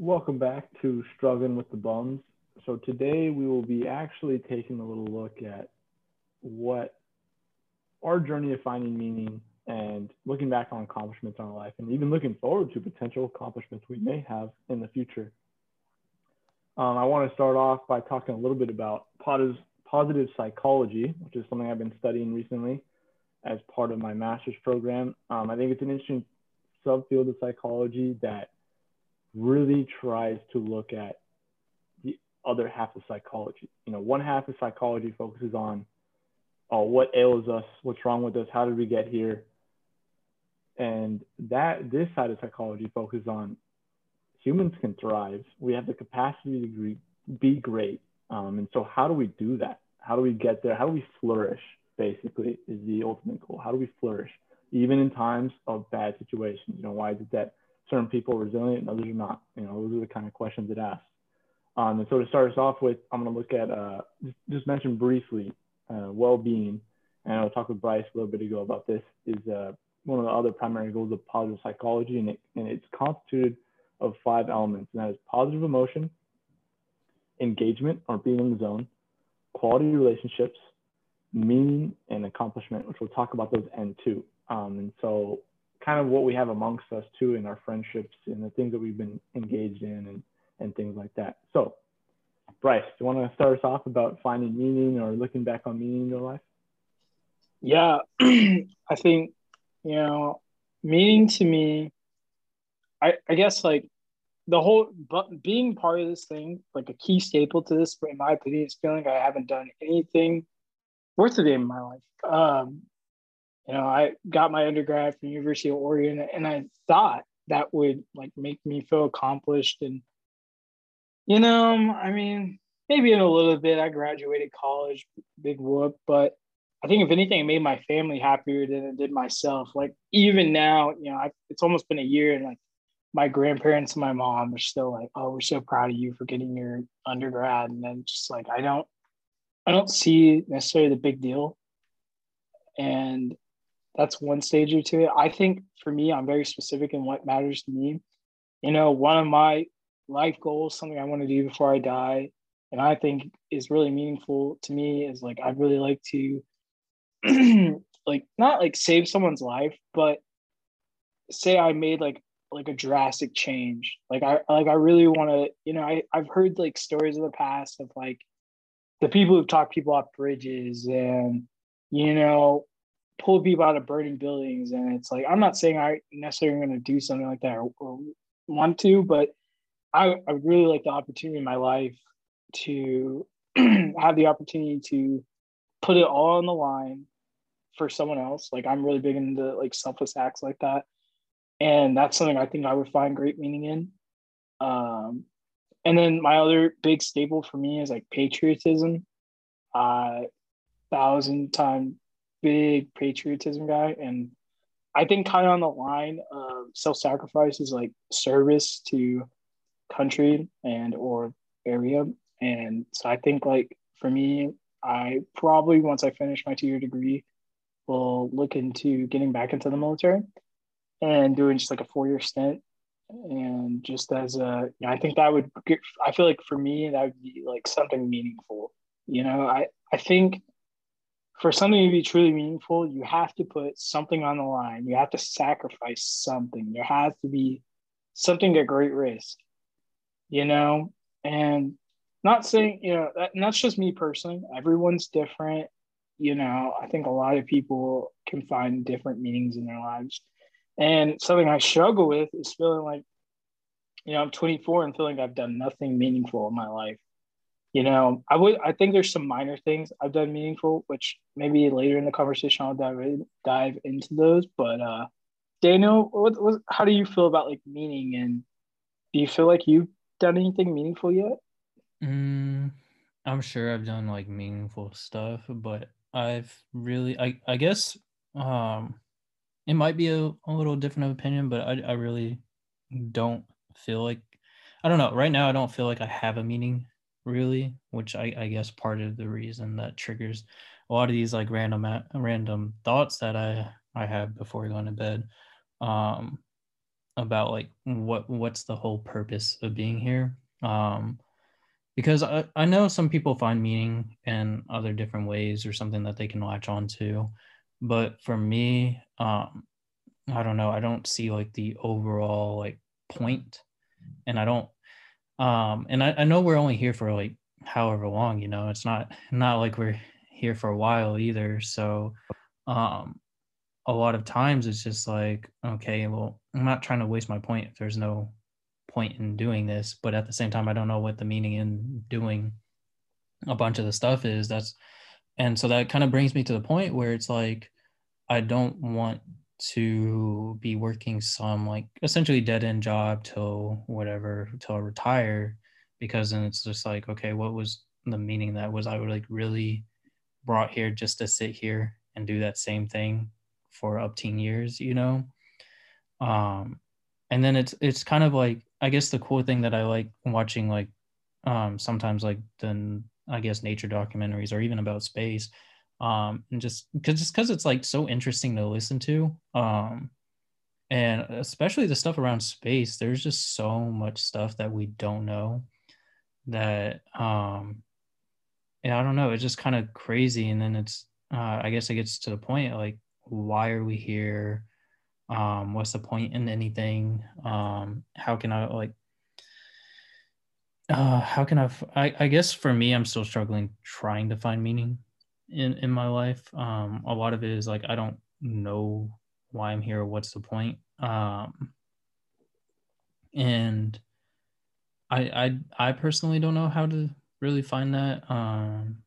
Welcome back to Struggling with the Bums. So today we will be actually taking a little look at what our journey of finding meaning and looking back on accomplishments in our life and even looking forward to potential accomplishments we may have in the future. Um, I want to start off by talking a little bit about positive psychology, which is something I've been studying recently as part of my master's program. Um, I think it's an interesting subfield of psychology that really tries to look at the other half of psychology. You know, one half of psychology focuses on oh, what ails us, what's wrong with us, how did we get here, and that this side of psychology focuses on humans can thrive. We have the capacity to be great. Um, and so, how do we do that? How do we get there? How do we flourish? Basically, is the ultimate goal. How do we flourish, even in times of bad situations? You know, why is it that certain people resilient and others are not? You know, those are the kind of questions it asks. Um, and so, to start us off with, I'm going to look at uh, just, mention briefly uh, well-being, and I will talk with Bryce a little bit ago about this. Is uh, one of the other primary goals of positive psychology, and, it, and it's constituted of five elements, and that is positive emotion, engagement or being in the zone, quality relationships, meaning, and accomplishment, which we'll talk about those end too. Um, and so, kind of what we have amongst us too in our friendships and the things that we've been engaged in and, and things like that. So, Bryce, do you want to start us off about finding meaning or looking back on meaning in your life? Yeah, I think, you know, meaning to me, I, I guess like the whole but being part of this thing, like a key staple to this, in my opinion, is feeling I haven't done anything worth a damn in my life. Um, you know, I got my undergrad from University of Oregon, and I thought that would like make me feel accomplished. And you know, I mean, maybe in a little bit. I graduated college, big whoop, but I think if anything, it made my family happier than it did myself. Like even now, you know, I, it's almost been a year, and like my grandparents and my mom are still like, "Oh, we're so proud of you for getting your undergrad," and then just like I don't, I don't see necessarily the big deal, and that's one stage or two. I think for me, I'm very specific in what matters to me. You know, one of my life goals, something I want to do before I die, and I think is really meaningful to me is like I'd really like to, like not like save someone's life, but say I made like like a drastic change. Like I like I really want to, you know, I I've heard like stories of the past of like the people who've talked people off bridges and you know pull people out of burning buildings and it's like I'm not saying I necessarily going to do something like that or, or want to, but I I really like the opportunity in my life to have the opportunity to put it all on the line for someone else. Like I'm really big into like selfless acts like that and that's something I think I would find great meaning in. Um, and then my other big staple for me is like patriotism. Uh, thousand time big patriotism guy, and I think kind of on the line of self sacrifice is like service to country and or area. And so I think like for me, I probably once I finish my two year degree, will look into getting back into the military and doing just like a four year stint. And just as a, you know, I think that would, get, I feel like for me, that would be like something meaningful. You know, I, I think for something to be truly meaningful, you have to put something on the line. You have to sacrifice something. There has to be something at great risk, you know? And not saying, you know, that, that's just me personally. Everyone's different. You know, I think a lot of people can find different meanings in their lives. And something I struggle with is feeling like, you know, I'm 24 and feeling like I've done nothing meaningful in my life. You know, I would I think there's some minor things I've done meaningful, which maybe later in the conversation I'll dive in, dive into those. But uh Daniel, what, what, how do you feel about like meaning and do you feel like you've done anything meaningful yet? Mm, I'm sure I've done like meaningful stuff, but I've really I I guess um it might be a, a little different of opinion, but I, I really don't feel like I don't know. Right now, I don't feel like I have a meaning really, which I, I guess part of the reason that triggers a lot of these like random random thoughts that I I have before going to bed. Um, about like what what's the whole purpose of being here. Um, because I, I know some people find meaning in other different ways or something that they can latch on to. But for me, um, I don't know. I don't see like the overall like point, and I don't. Um, and I, I know we're only here for like however long. You know, it's not not like we're here for a while either. So, um, a lot of times it's just like, okay, well, I'm not trying to waste my point if there's no point in doing this, but at the same time, I don't know what the meaning in doing a bunch of the stuff is. That's and so that kind of brings me to the point where it's like I don't want to be working some like essentially dead end job till whatever till I retire because then it's just like okay what was the meaning that? Was I would like really brought here just to sit here and do that same thing for up 10 years you know? Um and then it's it's kind of like i guess the cool thing that i like watching like um sometimes like the i guess nature documentaries or even about space um and just because just because it's like so interesting to listen to um and especially the stuff around space there's just so much stuff that we don't know that um yeah i don't know it's just kind of crazy and then it's uh i guess it gets to the point like why are we here? Um what's the point in anything? Um how can i like uh how can I, I i guess for me i'm still struggling trying to find meaning in in my life. Um a lot of it is like i don't know why i'm here what's the point. Um and i i i personally don't know how to really find that. Um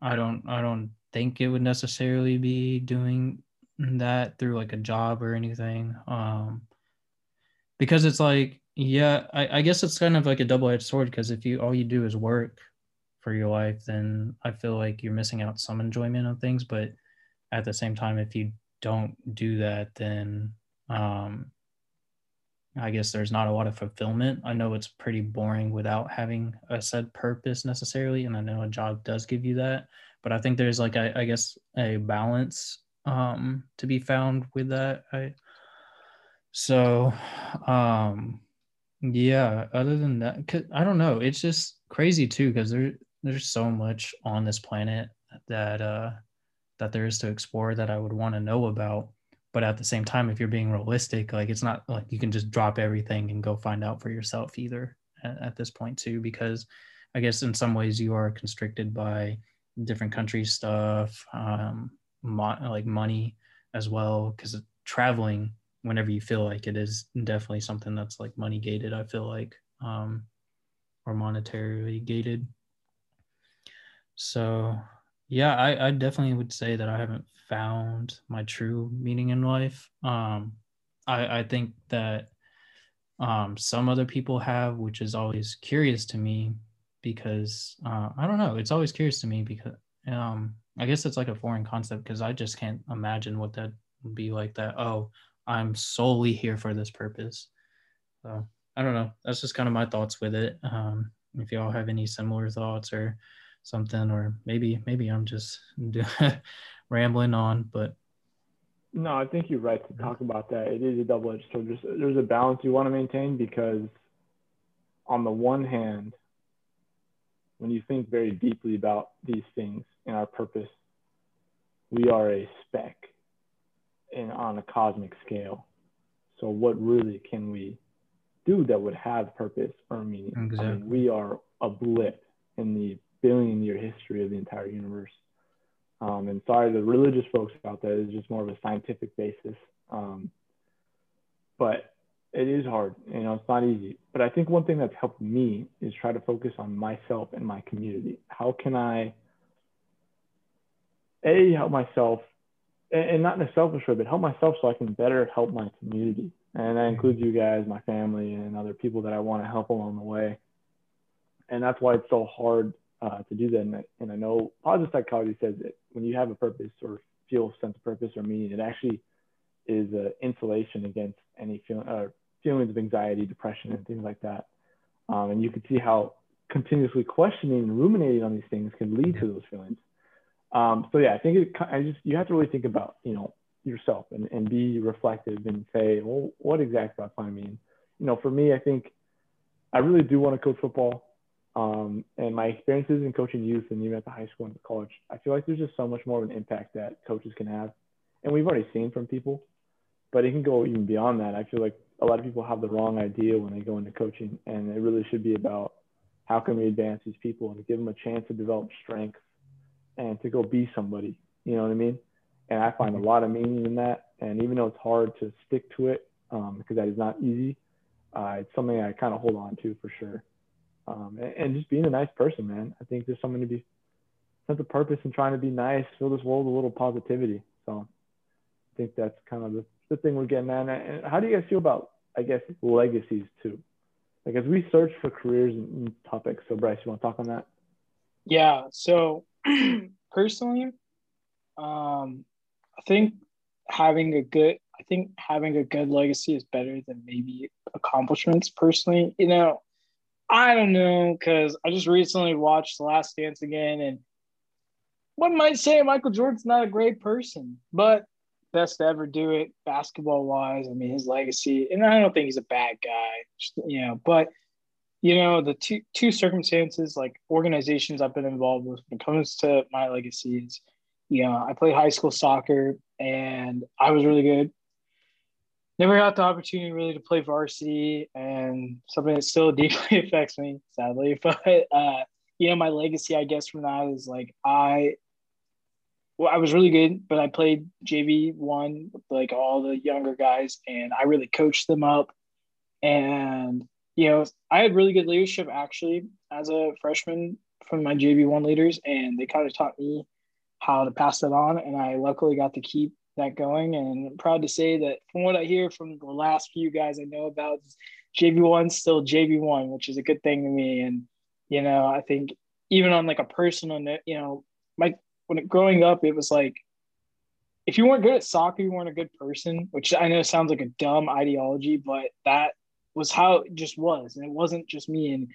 i don't i don't think it would necessarily be doing that through like a job or anything. Um, because it's like, yeah, I, I guess it's kind of like a double edged sword because if you all you do is work for your life, then I feel like you're missing out some enjoyment of things. But at the same time, if you don't do that, then um, I guess there's not a lot of fulfillment. I know it's pretty boring without having a set purpose necessarily, and I know a job does give you that but I think there's like I, I guess a balance um, to be found with that. I so um, yeah. Other than that, I don't know. It's just crazy too because there there's so much on this planet that uh, that there is to explore that I would want to know about. But at the same time, if you're being realistic, like it's not like you can just drop everything and go find out for yourself either at, at this point too, because I guess in some ways you are constricted by different country stuff, um, mo- like money as well. Because traveling, whenever you feel like it is definitely something that's like money gated. I feel like, um, or monetarily gated. So, yeah, I, I definitely would say that I haven't found my true meaning in life. Um, I, I think that um, some other people have, which is always curious to me because uh, I don't know. It's always curious to me because um, I guess it's like a foreign concept because I just can't imagine what that would be like. That oh, I'm solely here for this purpose. So I don't know. That's just kind of my thoughts with it. Um, if y'all have any similar thoughts or something, or maybe maybe I'm just rambling on, but no, I think you're right to talk about that. It is a double-edged sword. There's, there's a balance you want to maintain because, on the one hand, when you think very deeply about these things and our purpose, we are a speck in, on a cosmic scale. So, what really can we do that would have purpose or meaning? Exactly. I mean, we are a blip in the billion year history of the entire universe. Um, and sorry, the religious folks out there is just more of a scientific basis. Um, but it is hard. You know, it's not easy. But I think one thing that's helped me is try to focus on myself and my community. How can I, A, help myself, and not in a selfish way, but help myself so I can better help my community. And that includes you guys, my family, and other people that I want to help along the way. And that's why it's so hard uh, to do that. And I, and I know positive psychology says that when you have a purpose or feel a sense of purpose or meaning, it actually is an insulation against any feeling, uh, feelings of anxiety, depression, and things like that. Um, and you can see how continuously questioning and ruminating on these things can lead to those feelings. Um, so yeah, I think it, I just you have to really think about you know yourself and, and be reflective and say, well, what exactly does I mean? You know, for me, I think I really do want to coach football. Um, and my experiences in coaching youth and even at the high school and the college, I feel like there's just so much more of an impact that coaches can have. And we've already seen from people, but it can go even beyond that. I feel like a lot of people have the wrong idea when they go into coaching, and it really should be about how can we advance these people and give them a chance to develop strength and to go be somebody. You know what I mean? And I find a lot of meaning in that. And even though it's hard to stick to it, um, because that is not easy, uh, it's something I kind of hold on to for sure. Um, and, and, just being a nice person, man. I think there's something to be sense of purpose in trying to be nice, fill this world with a little positivity. So I think that's kind of the, the thing we're getting at. And how do you guys feel about, I guess, legacies too? Like as we search for careers and topics. So Bryce, you want to talk on that? Yeah. So personally, um, I think having a good I think having a good legacy is better than maybe accomplishments personally. You know, I don't know because I just recently watched The Last Dance again, and one might say Michael Jordan's not a great person, but best to ever do it basketball wise. I mean, his legacy, and I don't think he's a bad guy, you know, but you know, the two two circumstances like organizations I've been involved with when it comes to my legacies, you know, I played high school soccer and I was really good never got the opportunity really to play varsity and something that still deeply affects me sadly but uh, you know my legacy i guess from that is like i well i was really good but i played jv one with like all the younger guys and i really coached them up. And you know i had really good leadership actually as a freshman from my jv one leaders and they kind of taught me how to pass that on and i luckily got to keep that going. And I'm proud to say that from what I hear from the last few guys I know about, JV1 still JV1, which is a good thing to me. And, you know, I think even on like a personal note, you know, my when it, growing up, it was like, if you weren't good at soccer, you weren't a good person, which I know sounds like a dumb ideology, but that was how it just was. And it wasn't just me. And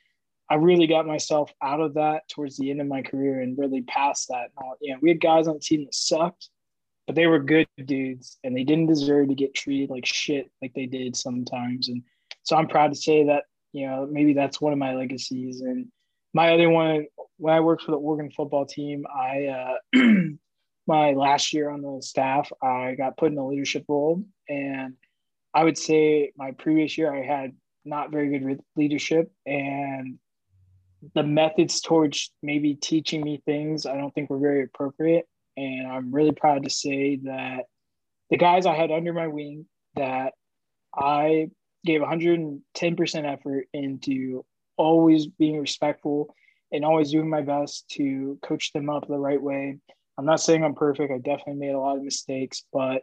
I really got myself out of that towards the end of my career and really past that. You know, we had guys on the team that sucked, but they were good dudes and they didn't deserve to get treated like shit like they did sometimes. And so I'm proud to say that, you know, maybe that's one of my legacies. And my other one, when I worked for the Oregon football team, I, uh, my last year on the staff, I got put in a leadership role. And I would say my previous year, I had not very good leadership. And the methods towards maybe teaching me things, I don't think were very appropriate. And I'm really proud to say that the guys I had under my wing that I gave 110% effort into always being respectful and always doing my best to coach them up the right way. I'm not saying I'm perfect. I definitely made a lot of mistakes, but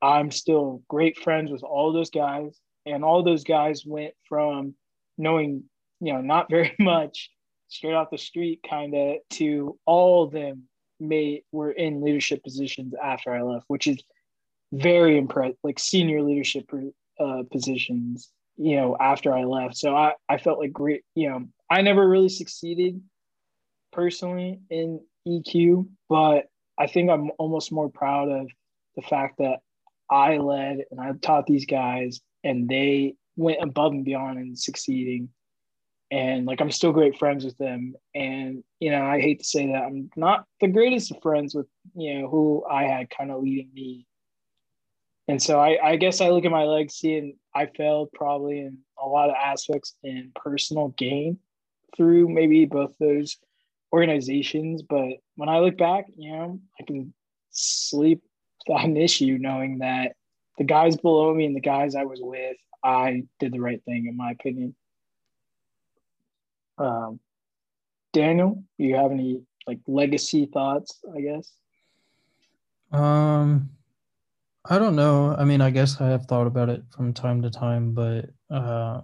I'm still great friends with all those guys. And all those guys went from knowing, you know, not very much straight off the street kind of to all of them made were in leadership positions after I left, which is very impressive, like senior leadership uh, positions, you know, after I left. So I, I felt like great, you know, I never really succeeded personally in EQ, but I think I'm almost more proud of the fact that I led and I taught these guys and they went above and beyond in succeeding and like I'm still great friends with them. And you know, I hate to say that I'm not the greatest of friends with you know who I had kind of leading me. And so I, I guess I look at my legacy and I failed probably in a lot of aspects in personal gain through maybe both those organizations. But when I look back, you know, I can sleep without an issue knowing that the guys below me and the guys I was with, I did the right thing in my opinion. Um, Daniel, do you have any like legacy thoughts? I guess. Um, I don't know. I mean, I guess I have thought about it from time to time, but uh,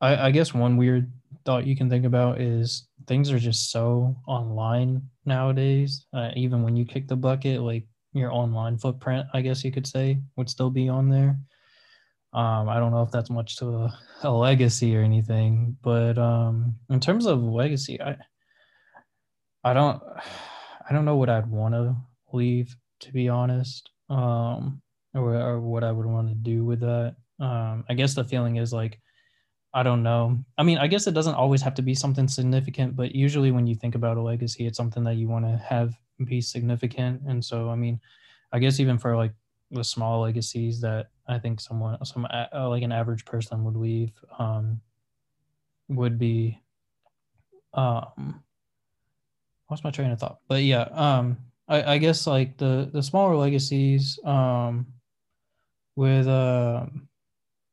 I, I guess one weird thought you can think about is things are just so online nowadays. Uh, even when you kick the bucket, like your online footprint, I guess you could say, would still be on there. Um, I don't know if that's much to a, a legacy or anything, but um, in terms of legacy, I I don't I don't know what I'd want to leave to be honest. um, or, or what I would want to do with that. Um, I guess the feeling is like, I don't know. I mean, I guess it doesn't always have to be something significant, but usually when you think about a legacy, it's something that you want to have be significant. And so, I mean, I guess even for like the small legacies that I think someone, some uh, like an average person would leave, um, would be, um, what's my train of thought? But yeah, um, I, I guess like the the smaller legacies, um, with uh,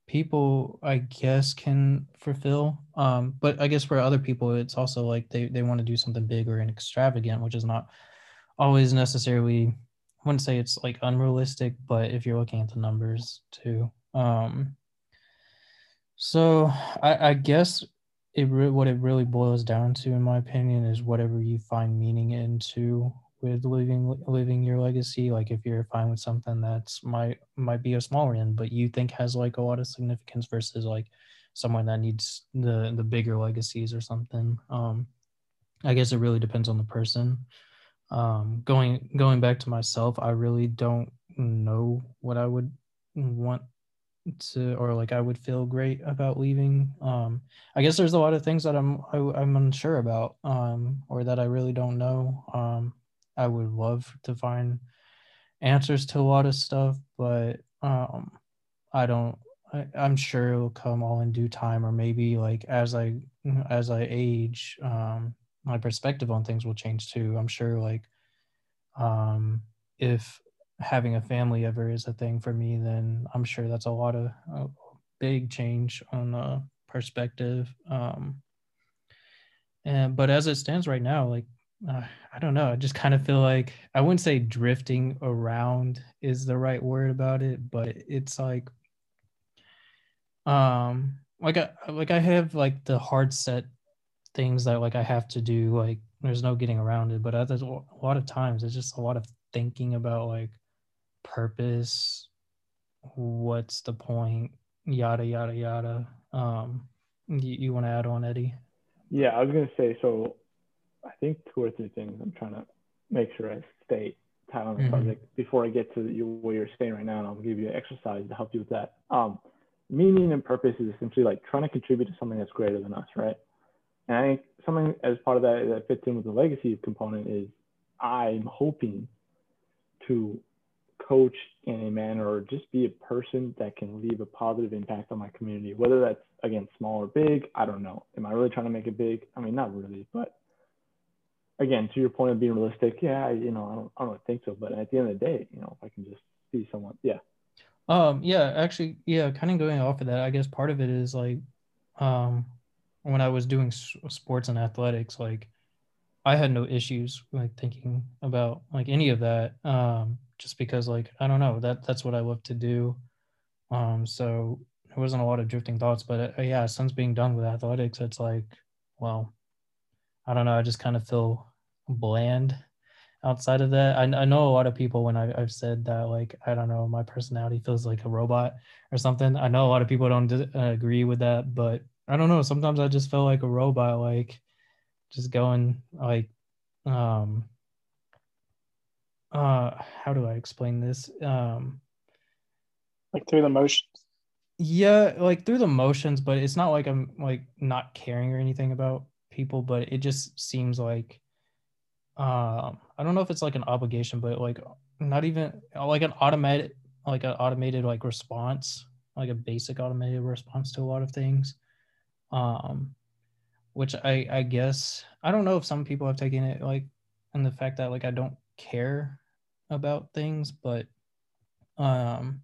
people, I guess can fulfill. Um, but I guess for other people, it's also like they they want to do something big or an extravagant, which is not always necessarily wouldn't say it's like unrealistic, but if you're looking at the numbers too. Um, so I, I guess it re- what it really boils down to, in my opinion, is whatever you find meaning into with living living your legacy. Like if you're fine with something that's might might be a smaller end, but you think has like a lot of significance versus like someone that needs the the bigger legacies or something. Um, I guess it really depends on the person um, going going back to myself, I really don't know what I would want to or like I would feel great about leaving. Um, I guess there's a lot of things that I'm I, am i am unsure about um, or that I really don't know. Um, I would love to find answers to a lot of stuff, but um, I don't. I, I'm sure it'll come all in due time, or maybe like as I as I age, um, my perspective on things will change too. I'm sure like um, if having a family ever is a thing for me, then I'm sure that's a lot of a big change on the perspective. Um, and but as it stands right now, like uh, I don't know, I just kind of feel like I wouldn't say drifting around is the right word about it, but it's like um like I like I have like the hard set things that like I have to do. Like there's no getting around it. But a lot of times it's just a lot of thinking about like purpose, what's the point, yada yada yada. Um, you, you want to add on, Eddie? Yeah, I was gonna say. So, I think two or three things. I'm trying to make sure I stay tight on the mm-hmm. subject before I get to you, where you're staying right now, and I'll give you an exercise to help you with that. Um, meaning and purpose is essentially like trying to contribute to something that's greater than us, right? And I think something as part of that that fits in with the legacy component is I'm hoping to coach in a manner or just be a person that can leave a positive impact on my community, whether that's again small or big. I don't know. Am I really trying to make it big? I mean, not really, but again, to your point of being realistic, yeah, you know, I don't, I don't think so. But at the end of the day, you know, if I can just see someone, yeah. Um, yeah, actually, yeah, kind of going off of that, I guess part of it is like, um, when I was doing sports and athletics, like I had no issues like thinking about like any of that. Um, just because like I don't know that that's what I love to do. Um, so there wasn't a lot of drifting thoughts, but uh, yeah, since being done with athletics, it's like, well, I don't know. I just kind of feel bland outside of that. I, I know a lot of people when I, have said that, like, I don't know, my personality feels like a robot or something. I know a lot of people don't uh, agree with that, but I don't know. Sometimes I just felt like a robot, like just going like um uh how do I explain this? Um like through the motions. Yeah, like through the motions, but it's not like I'm like not caring or anything about people, but it just seems like um I don't know if it's like an obligation, but like not even like an automated like an automated like response, like a basic automated response to a lot of things um, which I I guess I don't know if some people have taken it like and the fact that like I don't care about things, but um,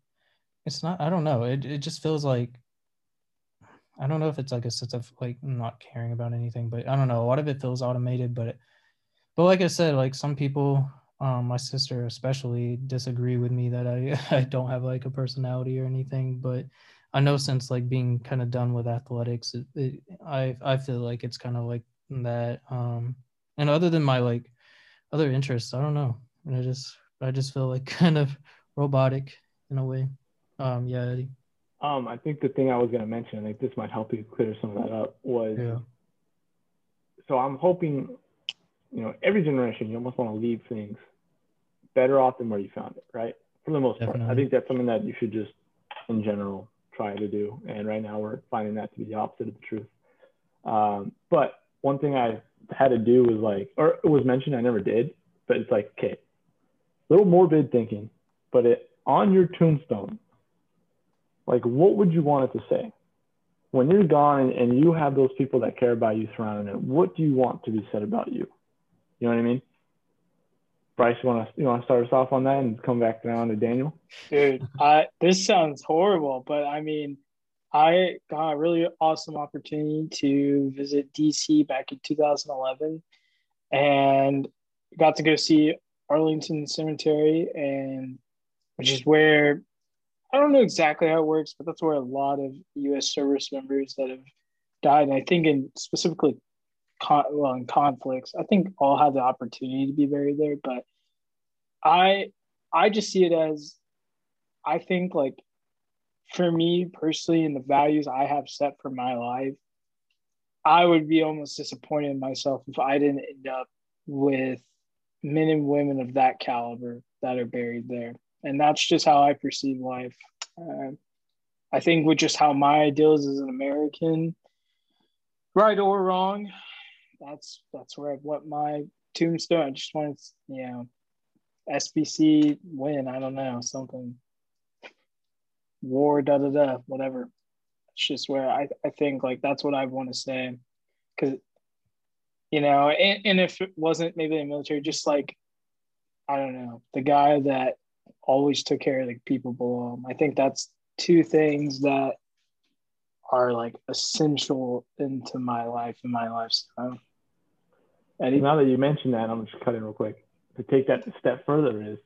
it's not. I don't know. It it just feels like I don't know if it's like a sense of like not caring about anything, but I don't know. A lot of it feels automated, but but like I said, like some people, um, my sister especially, disagree with me that I I don't have like a personality or anything. But I know since like being kind of done with athletics, it, it, I I feel like it's kind of like that. Um, and other than my like other interests, I don't know. and I just I just feel like kind of robotic in a way. Um, yeah, Eddie. Um, I think the thing I was gonna mention, I think this might help you clear some of that up, was yeah. so I'm hoping, you know, every generation you almost want to leave things better off than where you found it, right? for the most part. I think that's something that you should just, in general, try to do. And right now we're finding that to be the opposite of the truth. Um, but one thing I had to do was like, or it was mentioned, I never did, but it's like, okay, little morbid thinking, but it on your tombstone, like what would you want it to say? When you're gone and, and you have those people that care about you surrounding it, what do you want to be said about you? You know what I mean? Bryce, you want to you want to start us off on that and come back down to Daniel? Dude, I this sounds horrible, but I mean, I got a really awesome opportunity to visit DC back in 2011 and got to go see Arlington Cemetery and which is where I don't know exactly how it works, but that's where a lot of US service members that have died, and I think in specifically con- well, in conflicts, I think all have the opportunity to be buried there, but I I just see it as I think like for me personally and the values I have set for my life, I would be almost disappointed in myself if I didn't end up with men and women of that caliber that are buried there. And that's just how I perceive life. Uh, I think with just how my ideals as an American, right or wrong, that's that's where want my tombstone. I just want to, you know, SBC win. I don't know something war da da da whatever. It's just where I I think like that's what I want to say because you know and, and if it wasn't maybe the military just like I don't know the guy that always took care of the people below him. I think that's two things that are like essential into my life and my lifestyle. And now that you mentioned that, I'm just cutting in real quick. To take that step further is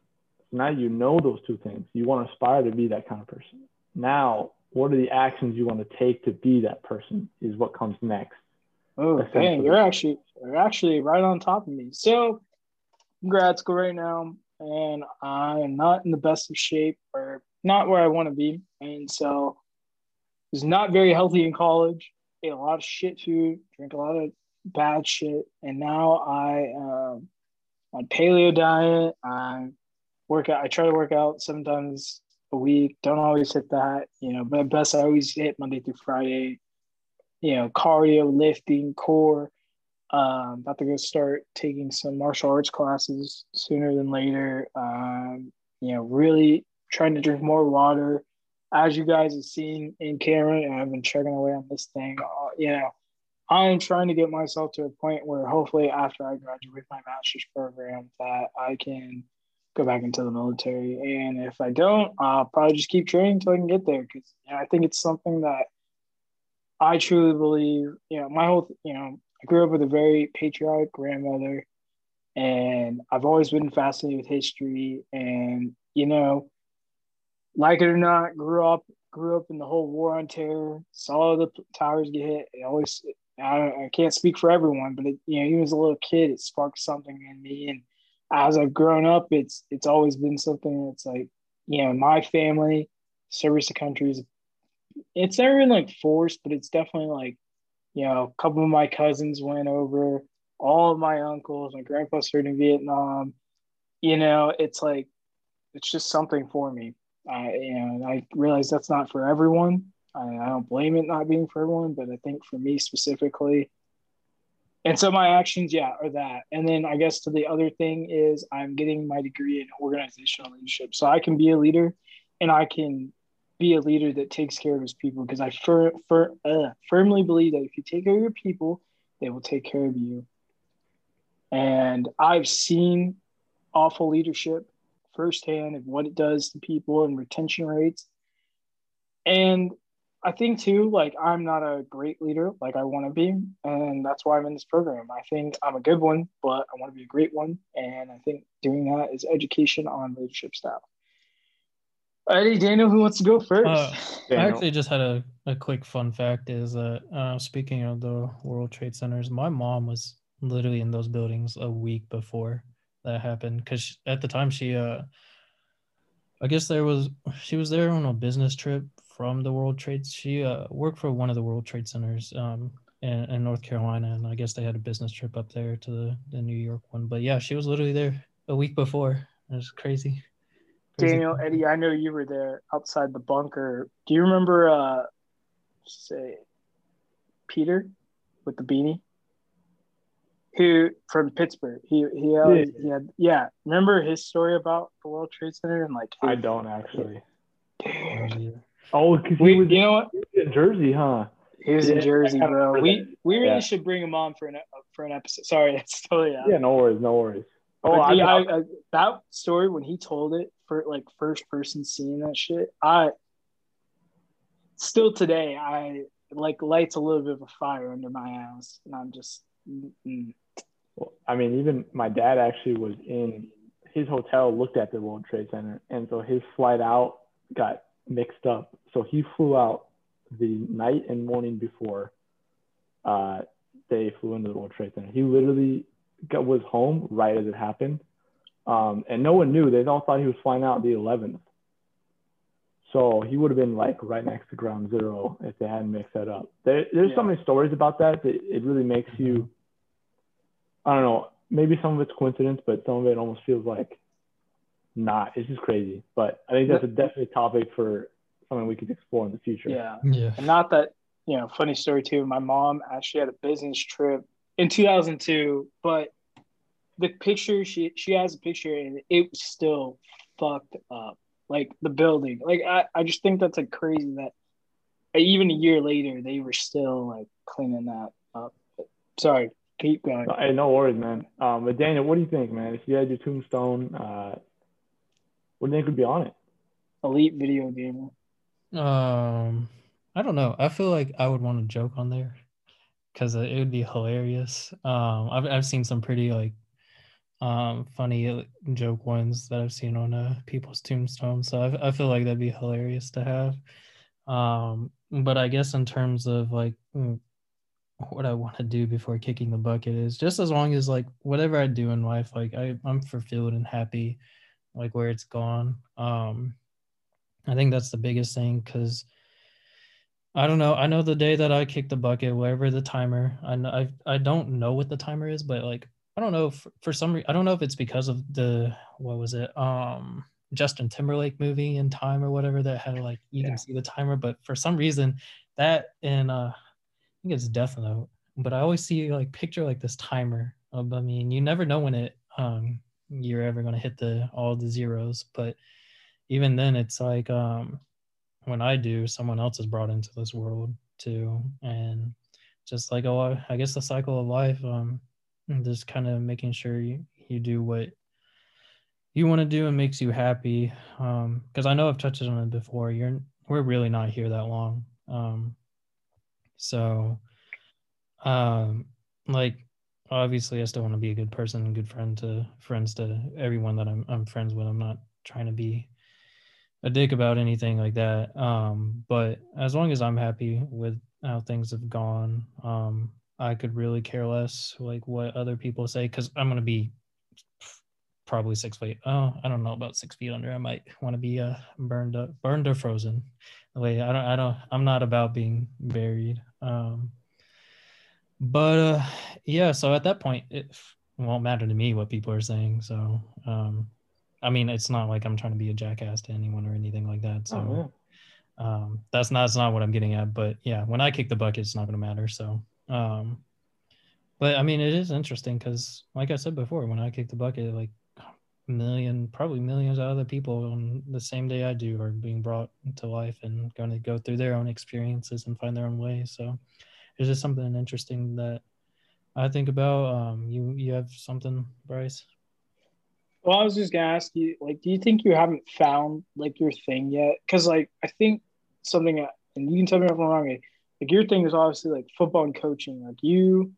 now you know those two things. You want to aspire to be that kind of person. Now, what are the actions you want to take to be that person is what comes next. Oh, dang, you're actually you're actually right on top of me. So, I'm grad school right now, and I am not in the best of shape, or not where I want to be, and so was not very healthy in college. Ate a lot of shit food, drank a lot of bad shit, and now I um on paleo diet. I work out. I try to work out seven times a week. Don't always hit that, you know, but best I always hit Monday through Friday. You know, cardio, lifting, core. Um, about to go start taking some martial arts classes sooner than later. Um, you know, really trying to drink more water. As you guys have seen in camera, I've been chugging away on this thing. Uh, you know, I'm trying to get myself to a point where hopefully after I graduate my master's program that I can go back into the military. And if I don't, I'll probably just keep training until I can get there because you know, I think it's something that I truly believe. You know, my whole you know, I grew up with a very patriotic grandmother, and I've always been fascinated with history. And you know, like it or not, grew up grew up in the whole war on terror, saw the towers get hit. It always I, I can't speak for everyone, but it, you know, even as a little kid, it sparked something in me. And as I've grown up, it's it's always been something that's like, you know, my family, service to countries. It's never been like forced, but it's definitely like, you know, a couple of my cousins went over, all of my uncles, my grandpa served in Vietnam. You know, it's like, it's just something for me. I, you know, I realize that's not for everyone. I, I don't blame it not being for everyone, but I think for me specifically, and so my actions, yeah, are that. And then I guess to the other thing is I'm getting my degree in organizational leadership, so I can be a leader, and I can be a leader that takes care of his people because I fir- fir- uh, firmly believe that if you take care of your people, they will take care of you. And I've seen awful leadership firsthand of what it does to people and retention rates. And I think too, like I'm not a great leader like I want to be, and that's why I'm in this program. I think I'm a good one, but I want to be a great one, and I think doing that is education on leadership style. Eddie, Daniel, who wants to go first? Uh, I actually just had a, a quick fun fact is that uh, speaking of the World Trade Centers, my mom was literally in those buildings a week before that happened because at the time she, uh, I guess there was she was there on a business trip from the World Trade. She uh, worked for one of the World Trade Centers um, in, in North Carolina, and I guess they had a business trip up there to the, the New York one. But yeah, she was literally there a week before. It was crazy. Crazy. Daniel, Eddie, I know you were there outside the bunker. Do you remember, uh, say, Peter with the beanie? Who from Pittsburgh? He he, uh, Yeah. he had yeah. Remember his story about the World Trade Center and like I don't actually. Yeah. Oh, because he We, was you know what? in Jersey, huh? He was in Jersey, bro. We we really Yeah. should bring him on for an for an episode. Sorry, that's totally out. Yeah, no worries, no worries. Oh, I, yeah, I, I, I, that story when he told it for like first person seeing that shit, I still today I like lights a little bit of a fire under my ass, and I'm just mm, I mean, even my dad actually was in his hotel, looked at the World Trade Center, and so his flight out got mixed up. So he flew out the night and morning before uh, they flew into the World Trade Center. He literally got, was home right as it happened, um, and no one knew. They all thought he was flying out the 11th. So he would have been like right next to ground zero if they hadn't mixed that up. There, there's so many stories about that that it really makes you. I don't know. Maybe some of it's coincidence, but some of it almost feels like not. It's just crazy. But I think that's a definite topic for something we could explore in the future. yeah. Yeah. And not that you know, funny story too. My mom actually had a business trip in 2002, but the picture she she has a picture and it was still fucked up. Like the building, like I, I just think that's like crazy that even a year later they were still like cleaning that up. Sorry, keep going. Hey, no worries, man. Um, but Daniel, what do you think, man? If you had your tombstone, uh, what do you think would be on it? Elite video gamer. Um, I don't know. I feel like I would want to joke on there because it would be hilarious. Um, I've I've seen some pretty like um funny joke ones that I've seen on uh people's tombstones. So I I feel like that'd be hilarious to have. Um, but I guess in terms of like mm, what I want to do before kicking the bucket is just as long as like whatever I do in life, like I I'm fulfilled and happy, like where it's gone. Um, I think that's the biggest thing because I don't know. I know the day that I kick the bucket, wherever the timer. I know, I I don't know what the timer is, but like I don't know if for some reason I don't know if it's because of the what was it um Justin Timberlake movie in time or whatever that had like you Yeah. can see the timer, but for some reason that and uh I think it's Death Note, but I always see like picture like this timer. Of, I mean, you never know when it um you're ever gonna hit the all the zeros, but even then it's like um when I do, someone else is brought into this world too, and just like oh, I- I guess the cycle of life, um, just kind of making sure you you do what you want to do and makes you happy. Um, because I know I've touched on it before. You're we're really not here that long. Um, so, um, like obviously I still want to be a good person and good friend to friends to everyone that I'm I'm friends with. I'm not trying to be a dick about anything like that. Um, but as long as I'm happy with how things have gone, um, I could really care less like what other people say because I'm gonna be probably six feet. Oh, I don't know about six feet under. I might want to be uh burned up, burned or frozen. Wait, I don't, I don't, I'm not about being buried. Um, but uh, yeah. So at that point, it won't matter to me what people are saying. So um, I mean, it's not like I'm trying to be a jackass to anyone or anything like that. So Oh, yeah. um, that's not that's not what I'm getting at. But yeah, when I kick the bucket, it's not going to matter. So, um, but I mean, it is interesting because, like I said before, when I kick the bucket, like a million, probably millions of other people on the same day I do are being brought to life and going to go through their own experiences and find their own way. So, it's just something interesting that I think about. Um, you you have something, Bryce? Well, I was just gonna ask you, like, do you think you haven't found like your thing yet? Because like I think something, and you can tell me if I'm wrong. Like, like, your thing is obviously like football and coaching. Like you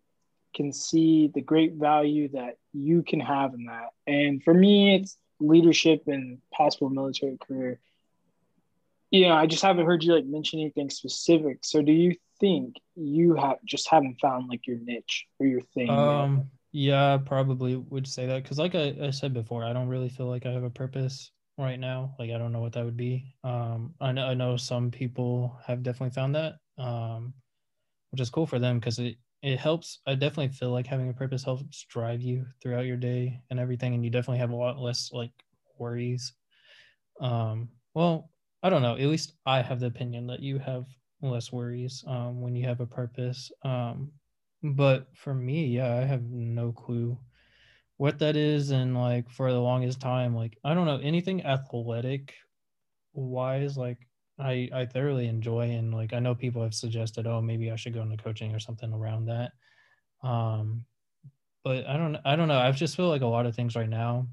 can see the great value that you can have in that. And for me, it's leadership and possible military career. You know, I just haven't heard you like mention anything specific. So, do you think you have just haven't found like your niche or your thing? Um, yeah, probably would say that because, like I, I said before, I don't really feel like I have a purpose right now. Like I don't know what that would be. Um, I know I know some people have definitely found that, um, which is cool for them because it it helps. I definitely feel like having a purpose helps drive you throughout your day and everything, and you definitely have a lot less like worries um, well, I don't know. At least I have the opinion that you have less worries um, when you have a purpose. Um, but for me, yeah, I have no clue what that is. And like for the longest time, like I don't know anything athletic wise, like I I thoroughly enjoy and like I know people have suggested, oh, maybe I should go into coaching or something around that. Um, but I don't I don't know. I just feel like a lot of things right now,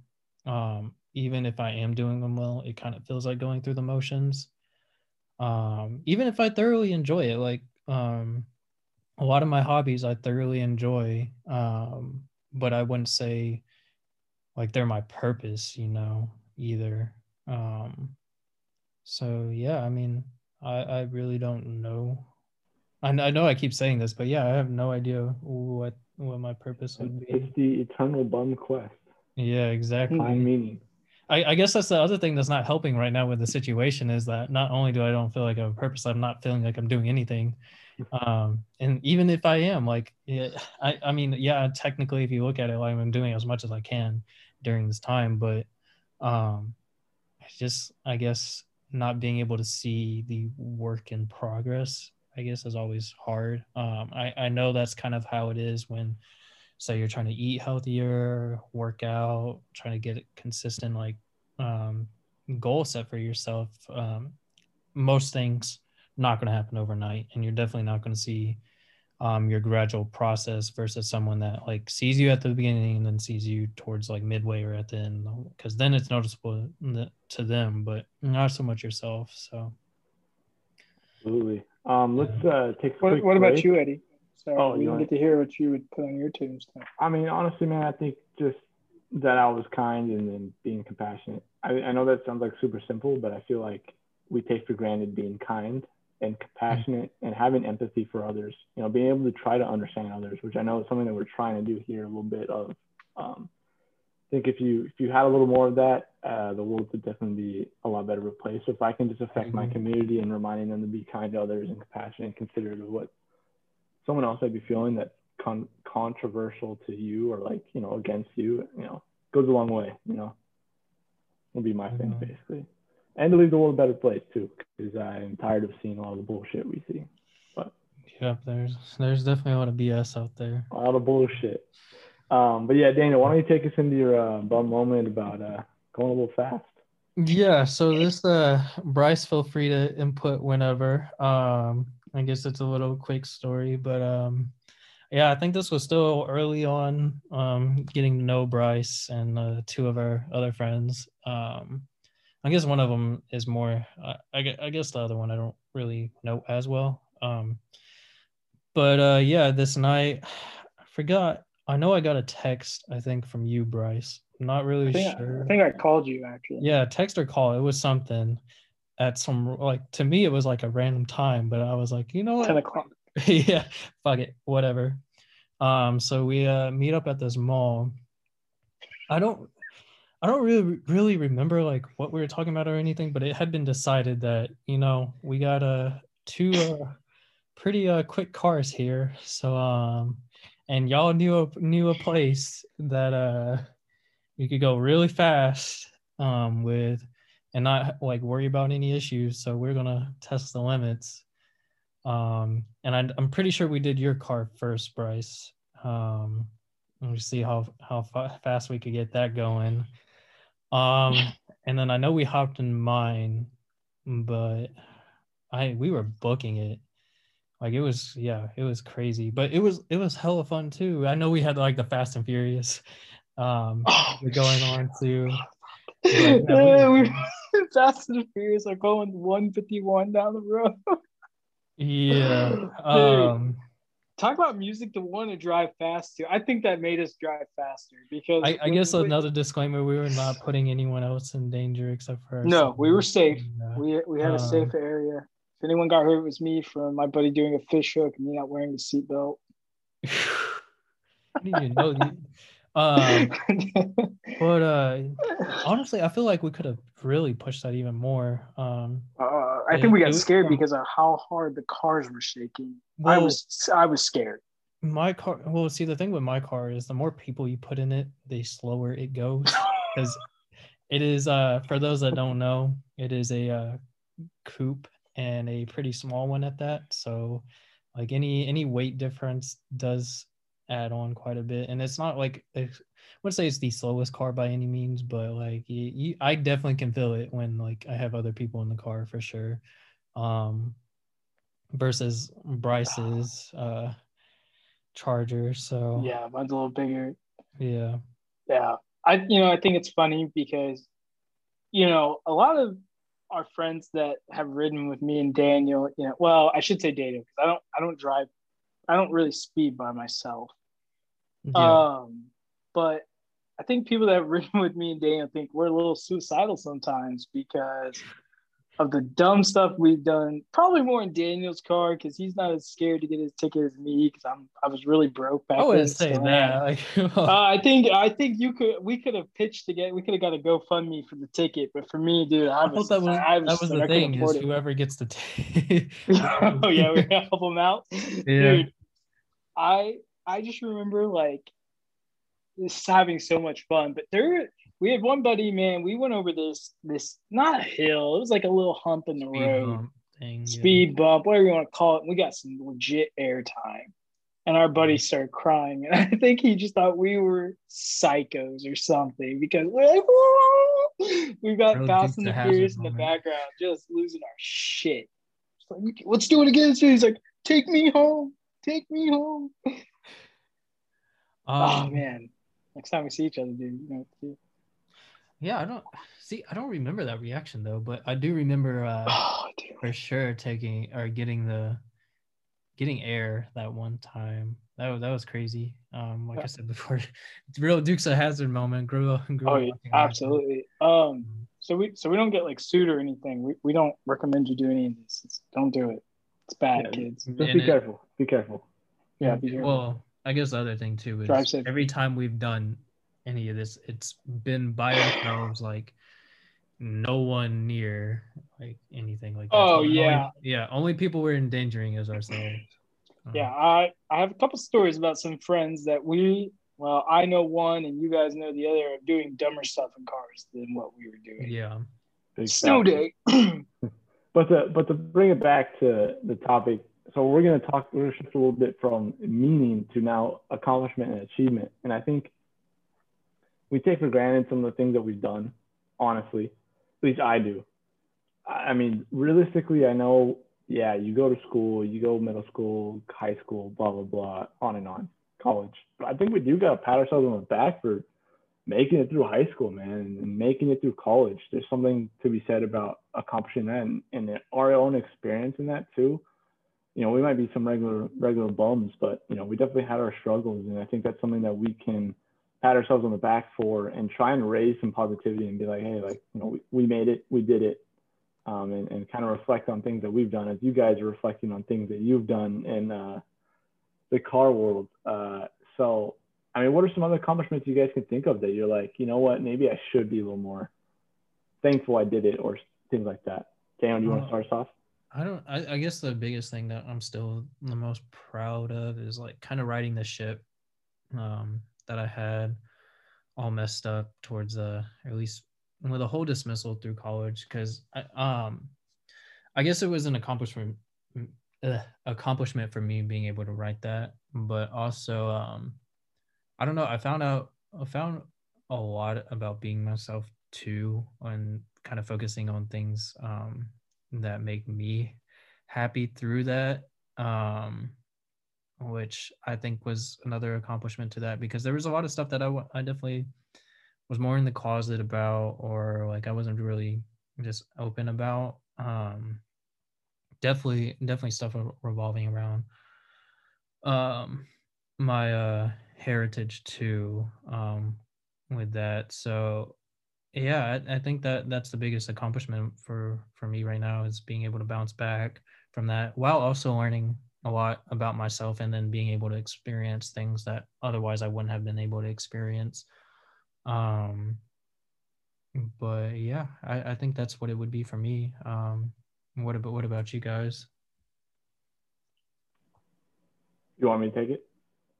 um, even if I am doing them well, it kind of feels like going through the motions. Um, even if I thoroughly enjoy it, like um, a lot of my hobbies I thoroughly enjoy, um, but I wouldn't say like they're my purpose, you know, either. Um, so yeah, I mean, I I really don't know. I, I know I keep saying this, but yeah, I have no idea what what my purpose would be. It's the eternal bum quest. Yeah, exactly. Find meaning. I, I guess that's the other thing that's not helping right now with the situation is that not only do I don't feel like I have a purpose, I'm not feeling like I'm doing anything. Um, and even if I am, like, yeah, I, I mean, yeah, technically, if you look at it, like I'm doing as much as I can during this time, but um, just I guess not being able to see the work in progress, I guess, is always hard. Um, I I know that's kind of how it is when so you're trying to eat healthier work out trying to get consistent like um, goal set for yourself. Um, most things not going to happen overnight and you're definitely not going to see um, your gradual process versus someone that like sees you at the beginning and then sees you towards like midway or at the end because then it's noticeable to them but not so much yourself so. Absolutely. Um let's uh take what, what about you eddie so Oh, we you didn't get to hear what you would put on your tombstone. I mean, honestly, man, I think just that I was kind and then being compassionate. I, I know that sounds like super simple, but I feel like we take for granted being kind and compassionate and having empathy for others. You know, being able to try to understand others, which I know is something that we're trying to do here a little bit of. Um, I think if you if you had a little more of that, uh, the world would definitely be a lot better of a place. So if I can just affect my Mhm. community and reminding them to be kind to others and compassionate and considerate of what someone else might be feeling that's con- controversial to you or like you know against you, you know, goes a long way. You know, will be my thing Mhm. basically, and to leave the world a better place too, because I'm tired of seeing all the bullshit we see. but yep there's there's definitely a lot of bs out there A lot of bullshit. Um, but yeah, Daniel, why don't you take us into your uh, bum moment about uh, going a little fast? Yeah, so this uh Bryce, feel free to input whenever. Um I guess it's a little quick story, but um yeah, I think this was still early on um getting to know Bryce and uh, two of our other friends. Um I guess one of them is more I, I I guess the other one I don't really know as well. Um but uh yeah, this night I forgot I know I got a text I think from you Bryce. I'm not really I sure. I think I called you actually. Yeah, text or call. It was something at some like to me it was like a random time, but I was like, you know what? Ten o'clock. yeah, fuck it, whatever. Um, so we uh meet up at this mall. I don't I don't really really remember like what we were talking about or anything, but it had been decided that, you know, we got uh two uh pretty uh quick cars here. So um and y'all knew a knew a place that uh you could go really fast um with and not like worry about any issues. So we're gonna test the limits. Um, and I, I'm pretty sure we did your car first, Bryce. Um, let me see how how fa- fast we could get that going. Um, and then I know we hopped in mine, but I we were booking it. Like it was, yeah, it was crazy, but it was it was hella fun too. I know we had like the Fast and Furious, um, Oh, going on too. Yeah, we Fast and Furious are going 151 down the road. Yeah. Um, Talk about music to want to drive fast to. I think that made us drive faster because I, I guess when- another disclaimer: we were not putting anyone else in danger except for No, we were safe. Yeah. we we had a Um, safe area. If anyone got hurt, it was me from my buddy doing a fish hook and me not wearing the seatbelt. I didn't even know. Um, but uh, honestly, I feel like we could have really pushed that even more. Um, Uh, I think we got scared because of how hard the cars were shaking. I was I was scared. my car. Well, see, the thing with my car is the more people you put in it, the slower it goes. Because it is uh for those that don't know, it is a uh, coupe and a pretty small one at that. So like any any weight difference does add on quite a bit, and it's not like I would say it's the slowest car by any means, but like you, you, I definitely can feel it when like I have other people in the car for sure. Um, versus Bryce's uh charger. So yeah, mine's a little bigger. Yeah. Yeah. I you know, I think it's funny because you know, a lot of our friends that have ridden with me and Daniel, you know, well, I should say Daniel because I don't I don't drive I don't really speed by myself. Yeah. Um, but I think people that have ridden with me and Daniel think we're a little suicidal sometimes because of the dumb stuff we've done. Probably more in Daniel's car because he's not as scared to get his ticket as me because I'm I was really broke back. I wouldn't say so, that. Like, uh, I think I think you could we could have pitched to get we could have got a GoFundMe for the ticket, but for me, dude, I, was, that was, I was, that was the thing is whoever gets the ticket. oh yeah, we help them out. Yeah. Dude, I I just remember like just having so much fun, but there we had one buddy, man. We went over this this not a hill. It was like a little hump in the speed road, bump thing, speed yeah. bump, whatever you want to call it. We got some legit air time, and our buddy mm-hmm. started crying, and I think he just thought we were psychos or something because we're like, Whoa! we got really Fast and the Furious in the background, just losing our shit. Like, let's do it again. So he's like, take me home, take me home. Oh, um, oh man, next time we see each other, dude, you know. Yeah, I don't see. I don't remember that reaction though, but I do remember uh, oh, for sure taking or getting the getting air that one time. That was that was crazy. Um, like. I said before, it's real Dukes of Hazzard moment. Grew. Grew oh, yeah, absolutely. Um, mm-hmm. so we so we don't get like sued or anything. We we don't recommend you do any of this. It's, don't do it. It's bad, yeah, kids. Just be it, careful. Be careful. Yeah. Be careful. Well, I guess the other thing too is every time we've done any of this. It's been by ourselves, like no one near like anything like that. Oh so yeah, only, yeah. Only people we're endangering is ourselves. Uh-huh. yeah, I I have a couple stories about some friends that we well I know one and you guys know the other of doing dumber stuff in cars than what we were doing. Yeah. Snow day. but to but to bring it back to the topic, so we're gonna talk. We're gonna shift a little bit from meaning to now accomplishment and achievement, and I think we take for granted some of the things that we've done, honestly. At least I do. I mean, realistically, I know, yeah, you go to school, you go middle school, high school, blah, blah, blah, on and on, college. But I think we do got to pat ourselves on the back for making it through high school, man, and making it through college. There's something to be said about accomplishing that and, and our own experience in that too. You know, we might be some regular regular bums, but you know, we definitely had our struggles, and I think that's something that we can pat ourselves on the back for and try and raise some positivity and be like, hey, like, you know, we, we made it, we did it. Um, and, and kind of reflect on things that we've done as you guys are reflecting on things that you've done in uh, the car world. Uh, so, I mean, what are some other accomplishments you guys can think of that you're like, you know what, maybe I should be a little more thankful I did it or things like that? Dan, do you want to start us off? I don't, I, I guess the biggest thing that I'm still the most proud of is like kind of riding the ship. Um, that I had all messed up towards uh or at least with a whole dismissal through college because I um I guess it was an accomplishment uh, accomplishment for me being able to write that but also um I don't know I found out I found a lot about being myself too and kind of focusing on things um that make me happy through that um which I think was another accomplishment to that because there was a lot of stuff that I, I definitely was more in the closet about or like I wasn't really just open about. Um, definitely, definitely stuff revolving around um, my uh, heritage too um, with that. So yeah, I, I think that that's the biggest accomplishment for for me right now is being able to bounce back from that while also learning a lot about myself and then being able to experience things that otherwise I wouldn't have been able to experience. Um, but yeah, I, I think that's what it would be for me. Um, what about what about you guys? You want me to take it?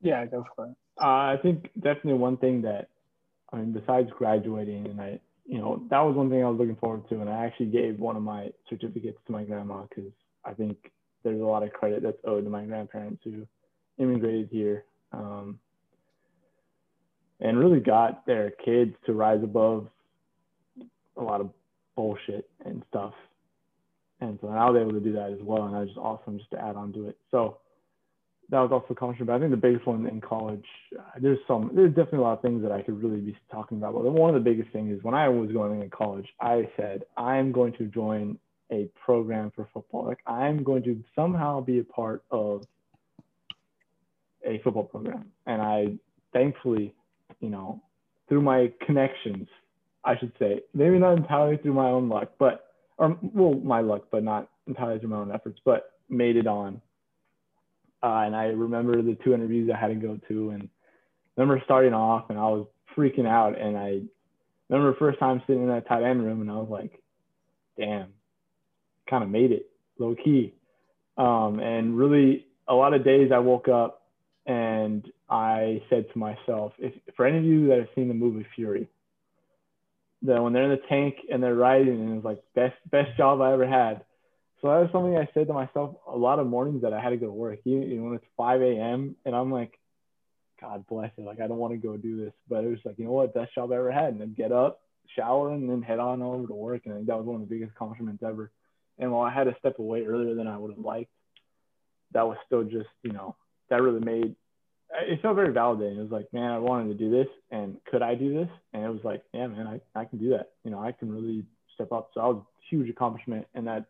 Yeah, go for it. Uh, I think definitely one thing that I mean, besides graduating, and I you know, that was one thing I was looking forward to. And I actually gave one of my certificates to my grandma because I think there's a lot of credit that's owed to my grandparents who immigrated here um, and really got their kids to rise above a lot of bullshit and stuff. And so I was able to do that as well. And that was just awesome just to add on to it. So that was also accomplishment. But I think the biggest one in college, uh, there's some, there's definitely a lot of things that I could really be talking about. But one of the biggest things is when I was going in college, I said, I'm going to join a program for football. Like I'm going to somehow be a part of a football program. And I thankfully, you know, through my connections, I should say, maybe not entirely through my own luck, but or well, my luck, but not entirely through my own efforts, but made it on. Uh, and I remember the two interviews I had to go to, and remember starting off, and I was freaking out. And I remember first time sitting in that tight end room, and I was like, "Damn, kind of made it low key." Um, and really, a lot of days I woke up and I said to myself, if for any of you that have seen the movie Fury, that when they're in the tank and they're riding and it's like best best job I ever had. So that was something I said to myself a lot of mornings that I had to go to work, You know, when it's 5 a.m. and I'm like, God bless it, like I don't want to go do this, but it was like, you know what, best job I ever had, and then get up, shower, and then head on over to work, and I think that was one of the biggest accomplishments ever. And while I had to step away earlier than I would have liked, that was still just, you know, that really made it felt very validating. It was like, man, I wanted to do this, and could I do this? And it was like, yeah, man, I, I can do that. You know, I can really step up. So that was huge accomplishment, and that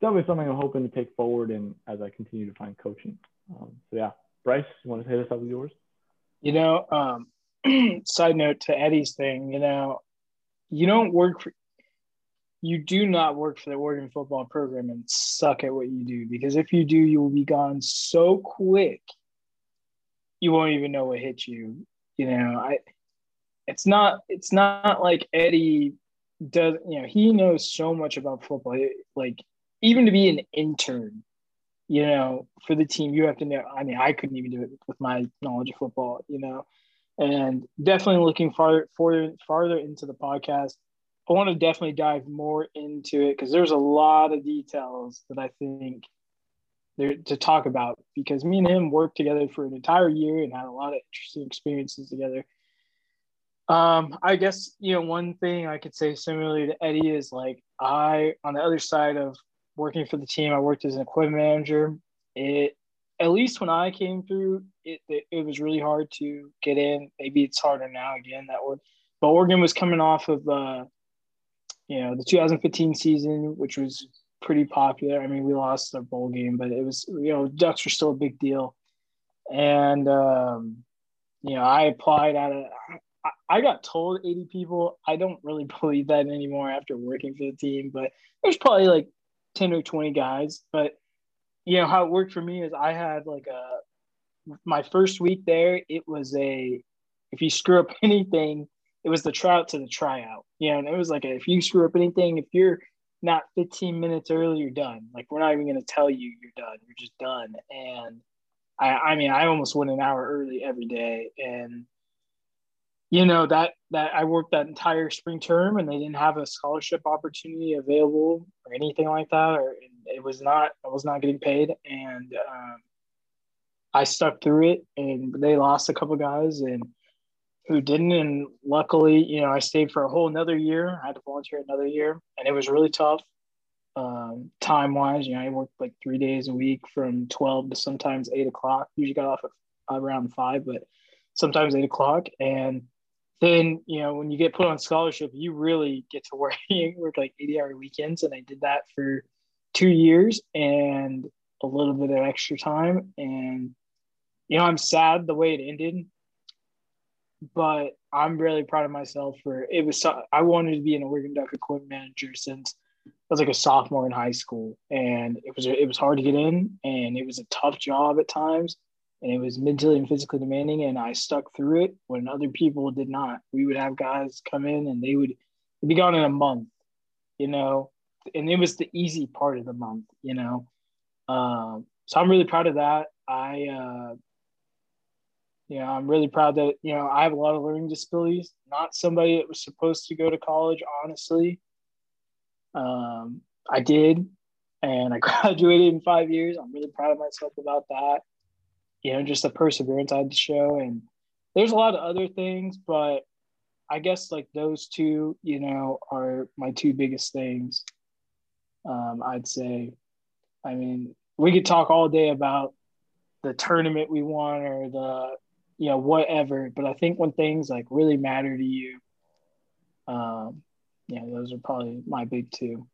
definitely something I'm hoping to take forward and as I continue to find coaching. Um, so yeah, Bryce, you want to hit us up with yours? You know, um, side note to Eddie's thing, you know, you don't work for, you do not work for the Oregon football program and suck at what you do because if you do, you will be gone so quick you won't even know what hit you. You know, I it's not it's not like Eddie does, you know, he knows so much about football. Like even to be an intern, you know, for the team, you have to know. I mean, I couldn't even do it with my knowledge of football, you know. And definitely looking farther farther farther into the podcast. I want to definitely dive more into it because there's a lot of details that I think there to talk about because me and him worked together for an entire year and had a lot of interesting experiences together. Um, I guess you know one thing I could say similarly to Eddie is like I on the other side of working for the team, I worked as an equipment manager. It at least when I came through, it it, it was really hard to get in. Maybe it's harder now again that would, but Oregon was coming off of uh, you know the 2015 season, which was pretty popular. I mean, we lost the bowl game, but it was you know Ducks were still a big deal, and um, you know I applied at a. I got told 80 people. I don't really believe that anymore after working for the team, but there's probably like 10 or 20 guys. But you know how it worked for me is I had like a my first week there. It was a if you screw up anything, it was the tryout to the tryout. You know, and it was like a, if you screw up anything, if you're not 15 minutes early, you're done. Like we're not even going to tell you you're done. You're just done. And I, I mean, I almost went an hour early every day. And you know that that I worked that entire spring term, and they didn't have a scholarship opportunity available or anything like that, or it was not. I was not getting paid, and um, I stuck through it. And they lost a couple guys, and who didn't. And luckily, you know, I stayed for a whole another year. I had to volunteer another year, and it was really tough um, time wise. You know, I worked like three days a week from 12 to sometimes eight o'clock. Usually got off at around five, but sometimes eight o'clock. And then, you know, when you get put on scholarship, you really get to work, you work like 80 hour weekends. And I did that for two years and a little bit of extra time. And, you know, I'm sad the way it ended but I'm really proud of myself for it was I wanted to be an Oregon Duck equipment manager since I was like a sophomore in high school and it was it was hard to get in and it was a tough job at times and it was mentally and physically demanding and I stuck through it when other people did not. We would have guys come in and they would be gone in a month, you know, and it was the easy part of the month, you know. Um, so I'm really proud of that. I uh, you know, I'm really proud that, you know, I have a lot of learning disabilities, not somebody that was supposed to go to college, honestly. Um, I did, and I graduated in five years. I'm really proud of myself about that. You know, just the perseverance I had to show. And there's a lot of other things, but I guess like those two, you know, are my two biggest things. Um, I'd say. I mean, we could talk all day about the tournament we won or the you know, whatever. But I think when things like really matter to you, um, yeah, those are probably my big two.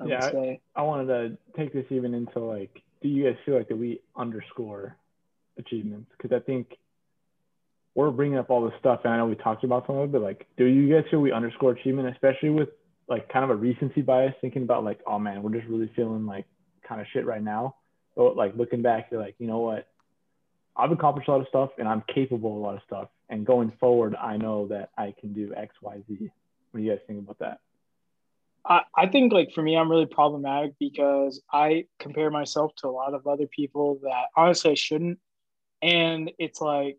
I yeah, I, I wanted to take this even into like, do you guys feel like that we underscore achievements? Because I think we're bringing up all this stuff, and I know we talked about some of it, but like, do you guys feel we underscore achievement, especially with like kind of a recency bias, thinking about like, oh man, we're just really feeling like kind of shit right now. But like looking back, you're like, you know what? I've accomplished a lot of stuff and I'm capable of a lot of stuff. And going forward, I know that I can do X, Y, Z. What do you guys think about that? I, I think like for me, I'm really problematic because I compare myself to a lot of other people that honestly I shouldn't. And it's like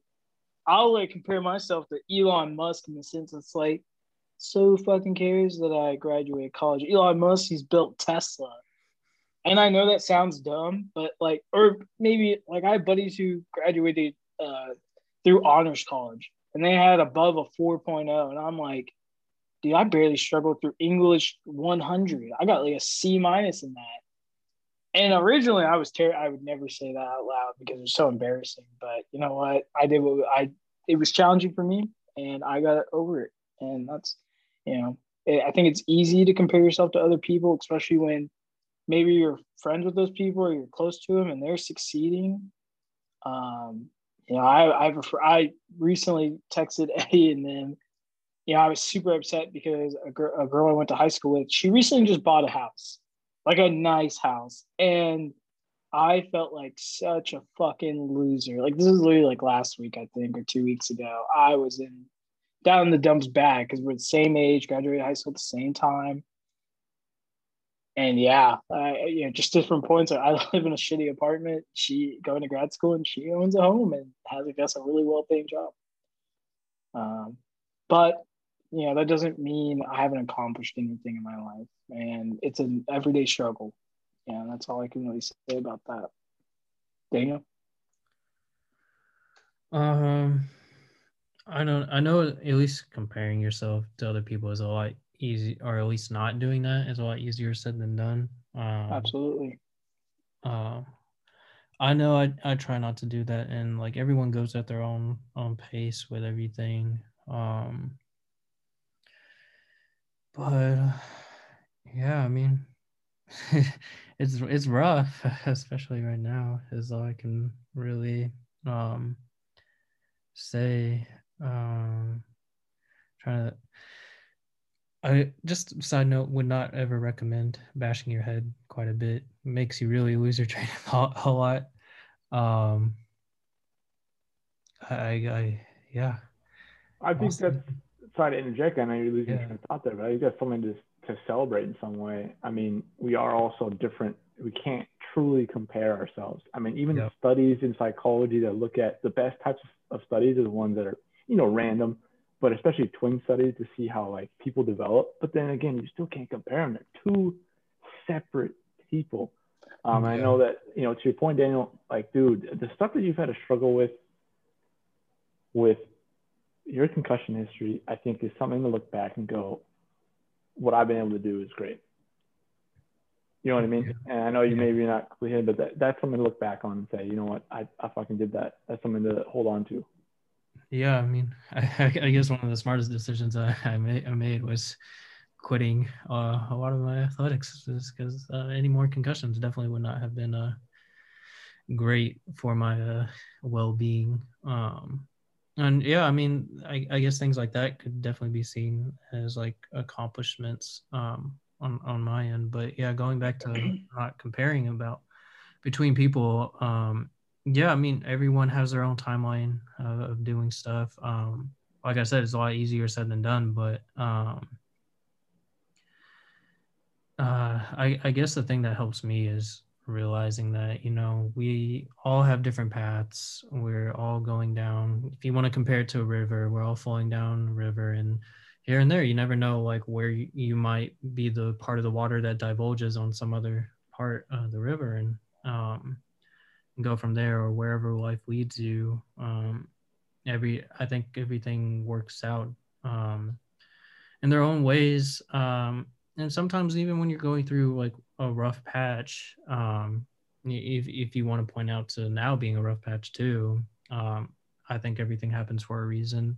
I'll like compare myself to Elon Musk in the sense it's like so fucking cares that I graduated college. Elon Musk, he's built Tesla and I know that sounds dumb, but like, or maybe like I have buddies who graduated uh, through honors college and they had above a 4.0. And I'm like, dude, I barely struggled through English 100. I got like a C minus in that. And originally I was terrified. I would never say that out loud because it was so embarrassing. But you know what? I did what I, it was challenging for me and I got over it. And that's, you know, I think it's easy to compare yourself to other people, especially when maybe you're friends with those people or you're close to them and they're succeeding. Um, you know, I I've I recently texted Eddie and then, you know, I was super upset because a, gr- a girl I went to high school with, she recently just bought a house, like a nice house, and I felt like such a fucking loser. Like this is literally like last week, I think, or two weeks ago. I was in down in the dumps bad because we're the same age, graduated high school at the same time and yeah, you know, just different points. I live in a shitty apartment. She going to grad school and she owns a home and has, I guess, a really well paying job. Um, but you know, that doesn't mean I haven't accomplished anything in my life, and it's an everyday struggle. Yeah, that's all I can really say about that. Daniel. Um, I don't. I know at least comparing yourself to other people is a lot easy, or at least not doing that is a lot easier said than done. Um, Absolutely. Uh, I know I, I try not to do that, and like everyone goes at their own own pace with everything. Um, but yeah, I mean, it's it's rough, especially right now. Is all I can really um say. Um, trying to I just side note would not ever recommend bashing your head quite a bit. It makes you really lose your train of thought a lot. Um, I, I, yeah. I think awesome. that's sorry to interject. I know you're losing yeah. thought there, but I think that's something to to celebrate in some way. I mean, we are also different. We can't truly compare ourselves. I mean, even yep. studies in psychology that look at the best types of studies are the ones that are, you know, random but especially twin studies to see how like people develop. But then again, you still can't compare them. They're two separate people. Um, yeah. I know that you know to your point, Daniel. Like, dude, the stuff that you've had to struggle with, with your concussion history, I think is something to look back and go, what I've been able to do is great. You know what I mean? Yeah. And I know you yeah. maybe not clear, but that, that's something to look back on and say, you know what, I, I fucking did that. That's something to hold on to. Yeah, I mean, I, I guess one of the smartest decisions I, I, made, I made was quitting uh, a lot of my athletics because uh, any more concussions definitely would not have been uh, great for my uh, well-being. Um, and yeah, I mean, I, I guess things like that could definitely be seen as like accomplishments um, on on my end. But yeah, going back to not comparing about between people, um, yeah, I mean, everyone has their own timeline uh, of doing stuff. Um, like I said, it's a lot easier said than done, but um, uh, I, I guess the thing that helps me is realizing that you know we all have different paths. We're all going down. If you want to compare it to a river we're all flowing down a river and here and there. You never know like where you, you might be the part of the water that divulges on some other part of the river and um go from there or wherever life leads you um every i think everything works out um in their own ways. Um and sometimes even when you're going through like a rough patch um if, if you want to point out to now being a rough patch too um i think everything happens for a reason.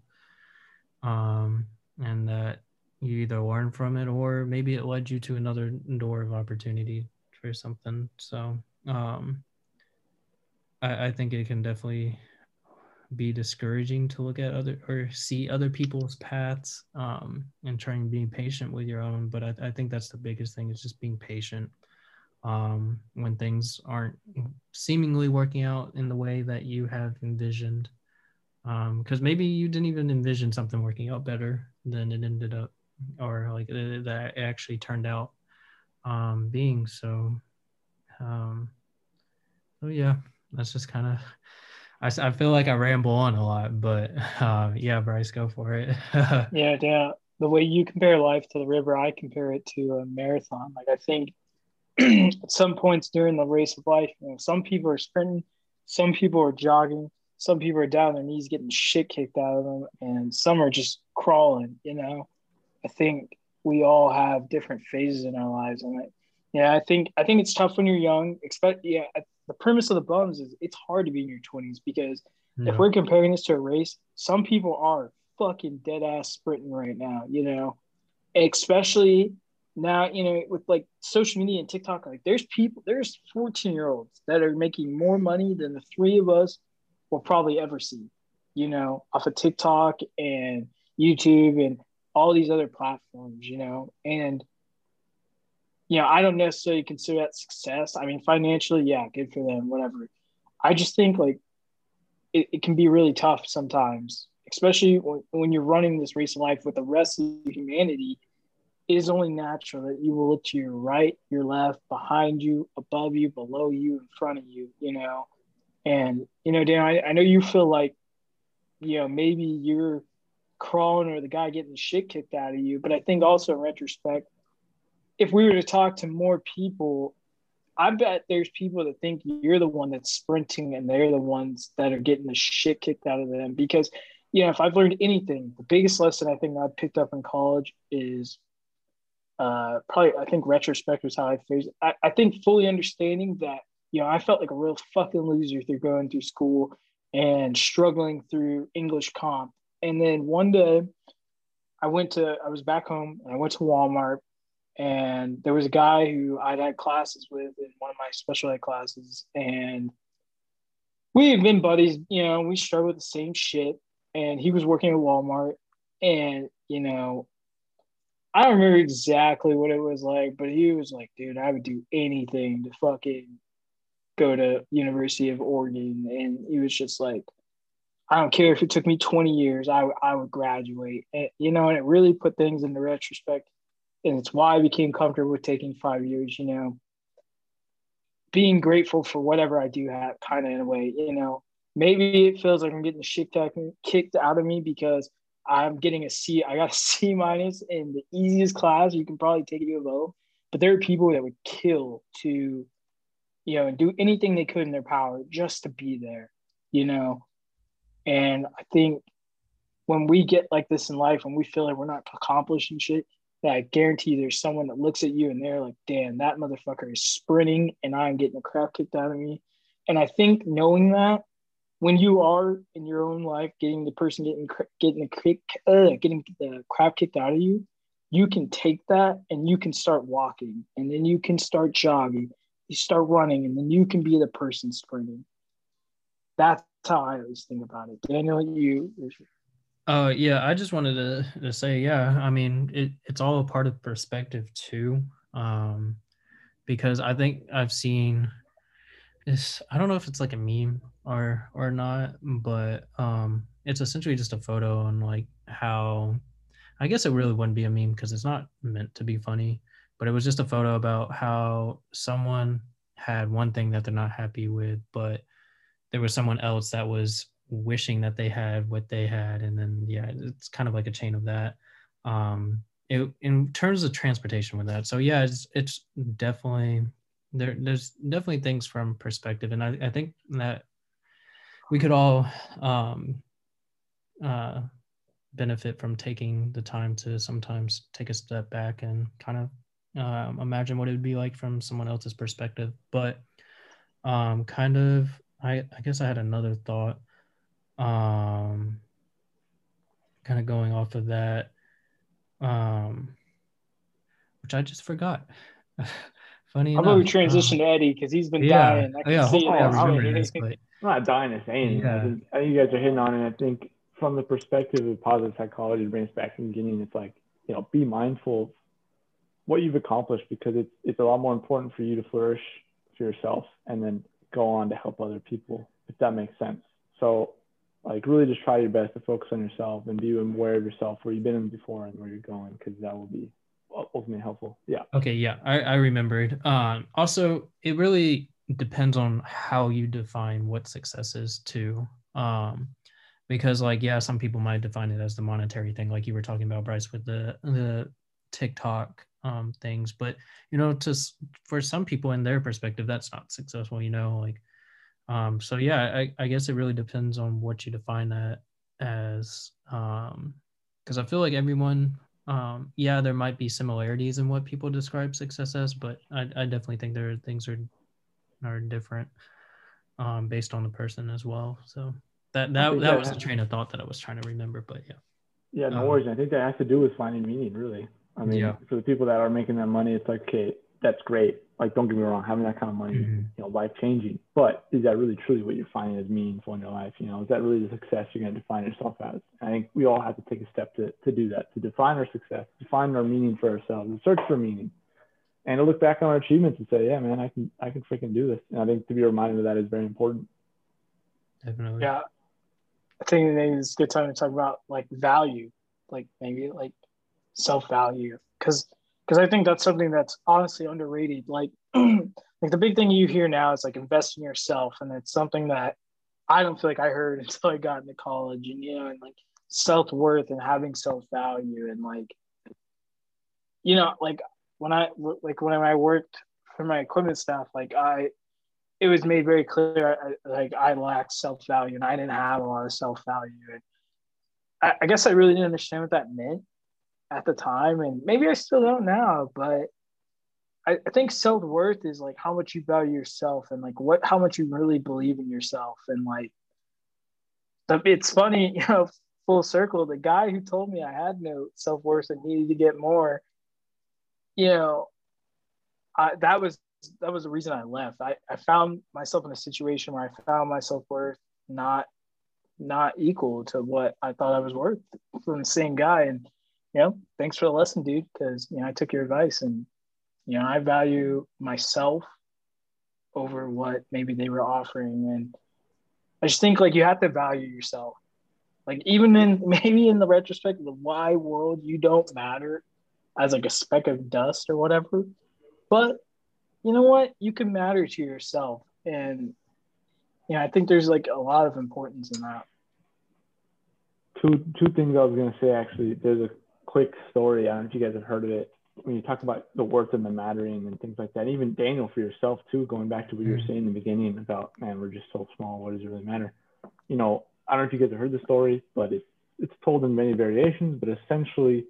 Um and that you either learn from it or maybe it led you to another door of opportunity for something. So um i, I think it can definitely be discouraging to look at other or see other people's paths um, and trying to be patient with your own. But I, I think that's the biggest thing is just being patient um, when things aren't seemingly working out in the way that you have envisioned. Because um, maybe you didn't even envision something working out better than it ended up, or like uh, that actually turned out um, being. So, so yeah, that's just kind of I, I feel like I ramble on a lot, but uh, yeah, Bryce, go for it. yeah, yeah. The way you compare life to the river, I compare it to a marathon. Like I think at some points during the race of life, you know, some people are sprinting, some people are jogging, some people are down their knees getting shit kicked out of them, and some are just crawling. You know, I think we all have different phases in our lives, and I, yeah, I think I think it's tough when you're young. Expect yeah, the premise of the bums is it's hard to be in your 20s because yeah. if we're comparing this to a race, some people are fucking dead ass sprinting right now, you know, especially now, you know, with like social media and TikTok, like there's people, there's 14 year olds that are making more money than the three of us will probably ever see, you know, off of TikTok and YouTube and all these other platforms, you know, and you know, I don't necessarily consider that success. I mean, financially, yeah, good for them, whatever. I just think like it, it can be really tough sometimes, especially when, when you're running this race of life with the rest of humanity. It is only natural that you will look to your right, your left, behind you, above you, below you, in front of you, you know. And, you know, Dan, I, I know you feel like, you know, maybe you're crawling or the guy getting the shit kicked out of you. But I think also in retrospect, if we were to talk to more people, I bet there's people that think you're the one that's sprinting and they're the ones that are getting the shit kicked out of them. Because, you know, if I've learned anything, the biggest lesson I think I picked up in college is uh, probably, I think retrospect was how I it. I, I think fully understanding that, you know, I felt like a real fucking loser through going through school and struggling through English comp. And then one day I went to, I was back home and I went to Walmart and there was a guy who I'd had classes with in one of my special ed classes, and we've been buddies. You know, we struggled with the same shit. And he was working at Walmart, and you know, I don't remember exactly what it was like, but he was like, "Dude, I would do anything to fucking go to University of Oregon," and he was just like. I don't care if it took me 20 years, I, I would graduate. And, you know, and it really put things into retrospect and it's why I became comfortable with taking five years, you know, being grateful for whatever I do have, kind of in a way, you know, maybe it feels like I'm getting the shit kicked out of me because I'm getting a C. I got a C minus in the easiest class. You can probably take it low, but there are people that would kill to, you know, do anything they could in their power just to be there, you know, and I think when we get like this in life, when we feel like we're not accomplishing shit, that I guarantee there's someone that looks at you and they're like, damn, that motherfucker is sprinting and I'm getting the crap kicked out of me. And I think knowing that when you are in your own life getting the person getting getting the kick, uh, getting the crap kicked out of you, you can take that and you can start walking and then you can start jogging, you start running, and then you can be the person sprinting. That's how I always think about it. Daniel, you uh, yeah, I just wanted to, to say, yeah, I mean, it, it's all a part of perspective too. Um, because I think I've seen this, I don't know if it's like a meme or, or not, but, um, it's essentially just a photo on like how, I guess it really wouldn't be a meme because it's not meant to be funny, but it was just a photo about how someone had one thing that they're not happy with, but there was someone else that was wishing that they had what they had, and then yeah, it's kind of like a chain of that. Um, it, in terms of transportation with that, so yeah, it's it's definitely there. There's definitely things from perspective, and I, I think that we could all um, uh, benefit from taking the time to sometimes take a step back and kind of um, imagine what it would be like from someone else's perspective. But um, kind of, I, I guess I had another thought. Um, kind of going off of that, um, which I just forgot. Funny How enough. about we transition um, to Eddie because he's been yeah, dying. I can yeah, see it. I remember I'm- this, but I'm not dying to say anything. I, Yeah. think, I think you guys are hitting on it. I think from the perspective of positive psychology, to bring us back to the beginning, it's like, you know, be mindful of what you've accomplished because it's, it's a lot more important for you to flourish for yourself and then go on to help other people, if that makes sense. So, like, really just try your best to focus on yourself and be aware of yourself, where you've been before and where you're going, because that will be ultimately helpful. Yeah. Okay, yeah, I, I remembered. Um, also, it really depends on how you define what success is too. Um, because like, yeah, some people might define it as the monetary thing, like you were talking about, Bryce, with the the TikTok um things. But you know, s- for some people in their perspective, that's not successful. You know, like, um, so yeah, I, I guess it really depends on what you define that as. Um, because I feel like everyone um yeah there might be similarities in what people describe success as but i, I definitely think there are things are are different um based on the person as well so that that, that that was the train of thought that i was trying to remember but yeah Yeah, no Um, worries. I think that has to do with finding meaning, really. I mean, Yeah. for the people that are making that money, it's like, okay, that's great. Like, don't get me wrong, having that kind of money, Mhm. you know, life changing. But is that really truly what you're finding as meaningful in your life? You know, is that really the success you're going to define yourself as? I think we all have to take a step to, to do that, to define our success, define our meaning for ourselves, and search for meaning, and to look back on our achievements and say, yeah, man, I can, I can freaking do this. And I think to be reminded of that is very important. definitely Yeah. I think maybe it's a good time to talk about like value, like maybe like self value, because because I think that's something that's honestly underrated. Like like the big thing you hear now is like invest in yourself, and it's something that I don't feel like I heard until I got into college, and you know, and like self worth and having self value, and like you know, like when I like when I worked for my equipment staff, like I it was made very clear I, like I lacked self value and I didn't have a lot of self value. And I, I guess I really didn't understand what that meant at the time, and maybe I still don't now. But I, I think self worth is like how much you value yourself and like what how much you really believe in yourself. And like, it's funny, you know, full circle. The guy who told me I had no self worth and needed to get more, you know, I, that was that was the reason I left. I, I found myself in a situation where I found my self worth not not equal to what I thought I was worth from the same guy. And you know, thanks for the lesson, dude, because you know I took your advice and you know I value myself over what maybe they were offering. And I just think like you have to value yourself. Like even in maybe in the retrospect of the why world, you don't matter as like a speck of dust or whatever. But you know what? You can matter to yourself. And yeah, I think there's like a lot of importance in that. two two things I was gonna say actually. There's a quick story. I don't know if you guys have heard of it. When you talk about the worth and the mattering and things like that, even Daniel for yourself too, going back to what you were Mhm. saying in the beginning about man, we're just so small. What does it really matter? You know, I don't know if you guys have heard the story, but it's it's told in many variations. But essentially,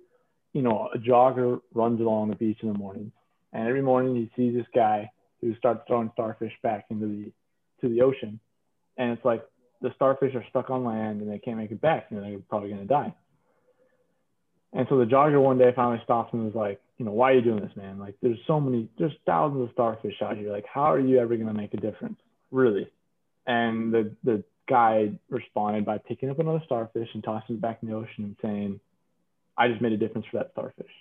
you know, a jogger runs along the beach in the morning, and every morning he sees this guy who starts throwing starfish back into the to the ocean, and it's like the starfish are stuck on land and they can't make it back. You know, they're probably going to die. And so the jogger one day finally stops and was like, you know, why are you doing this, man? Like, there's so many, there's thousands of starfish out here. Like, how are you ever going to make a difference, really? And the the guy responded by picking up another starfish and tossing it back in the ocean and saying, I just made a difference for that starfish.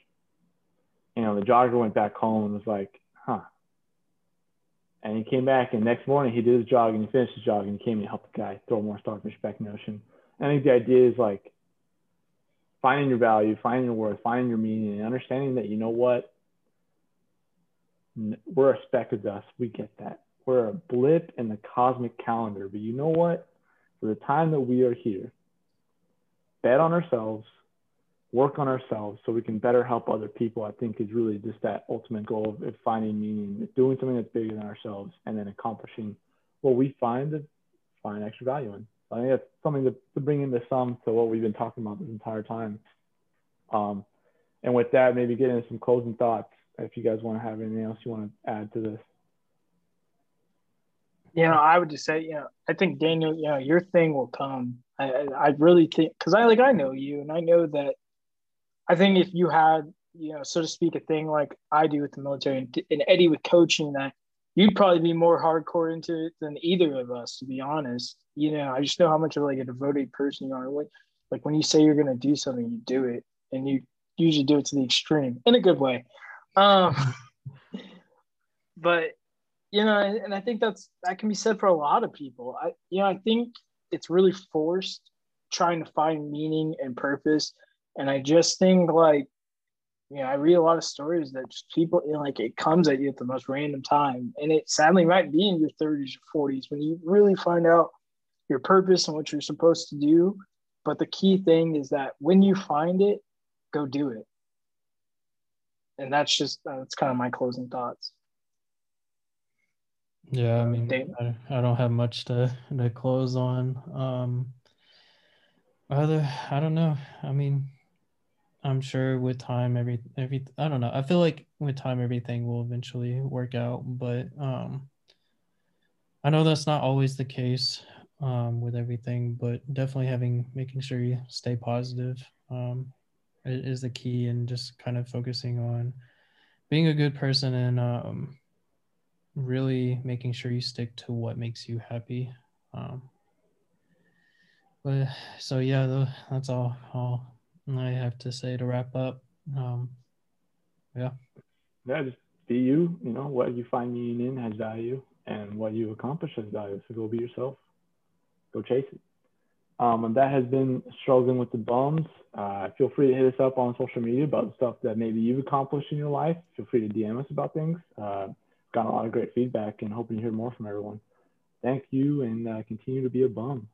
You know, the jogger went back home and was like, huh. And he came back, and next morning he did his jog and he finished his jog and he came and helped the guy throw more starfish back in the ocean. I think the idea is like finding your value, finding your worth, finding your meaning, and understanding that you know what, we're a speck of dust. We get that. We're a blip in the cosmic calendar. But you know what? For the time that we are here, bet on ourselves, work on ourselves so we can better help other people, I think is really just that ultimate goal of finding meaning, doing something that's bigger than ourselves, and then accomplishing what we find to find extra value in. I think that's something to, to bring into some to what we've been talking about this entire time. Um, and with that, maybe get into some closing thoughts if you guys want to have anything else you want to add to this. You know, I would just say, you know, I think Daniel, you know, your thing will come. I, I really think because I like I know you, and I know that. I think if you had, you know, so to speak, a thing like I do with the military, and, and Eddie with coaching, that you'd probably be more hardcore into it than either of us, to be honest. You know, I just know how much of like a devoted person you are. Like, like when you say you're gonna do something, you do it, and you usually do it to the extreme in a good way. Um, but you know, and, and I think that's that can be said for a lot of people. I, you know, I think it's really forced trying to find meaning and purpose, and I just think like you know, I read a lot of stories that just people you know, like it comes at you at the most random time. And it sadly might be in your 30s or 40s when you really find out your purpose and what you're supposed to do. But the key thing is that when you find it, go do it. And that's just that's kind of my closing thoughts. Yeah, I mean, I, I don't have much to to close on. Um, other, I don't know. I mean, I'm sure with time, every every I don't know. I feel like with time, everything will eventually work out, but um, I know that's not always the case um, with everything, but definitely having making sure you stay positive um, is the key, and just kind of focusing on being a good person and um, really making sure you stick to what makes you happy. Um, but so yeah, that's all. all I have to say to wrap up. Um, yeah. Yeah, just be you. You know, what you find meaning in has value, and what you accomplish has value. So go be yourself. Go chase it. Um, and that has been struggling with the bums. Uh, feel free to hit us up on social media about stuff that maybe you've accomplished in your life. Feel free to DM us about things. Uh, got a lot of great feedback and hoping to hear more from everyone. Thank you and uh, continue to be a bum.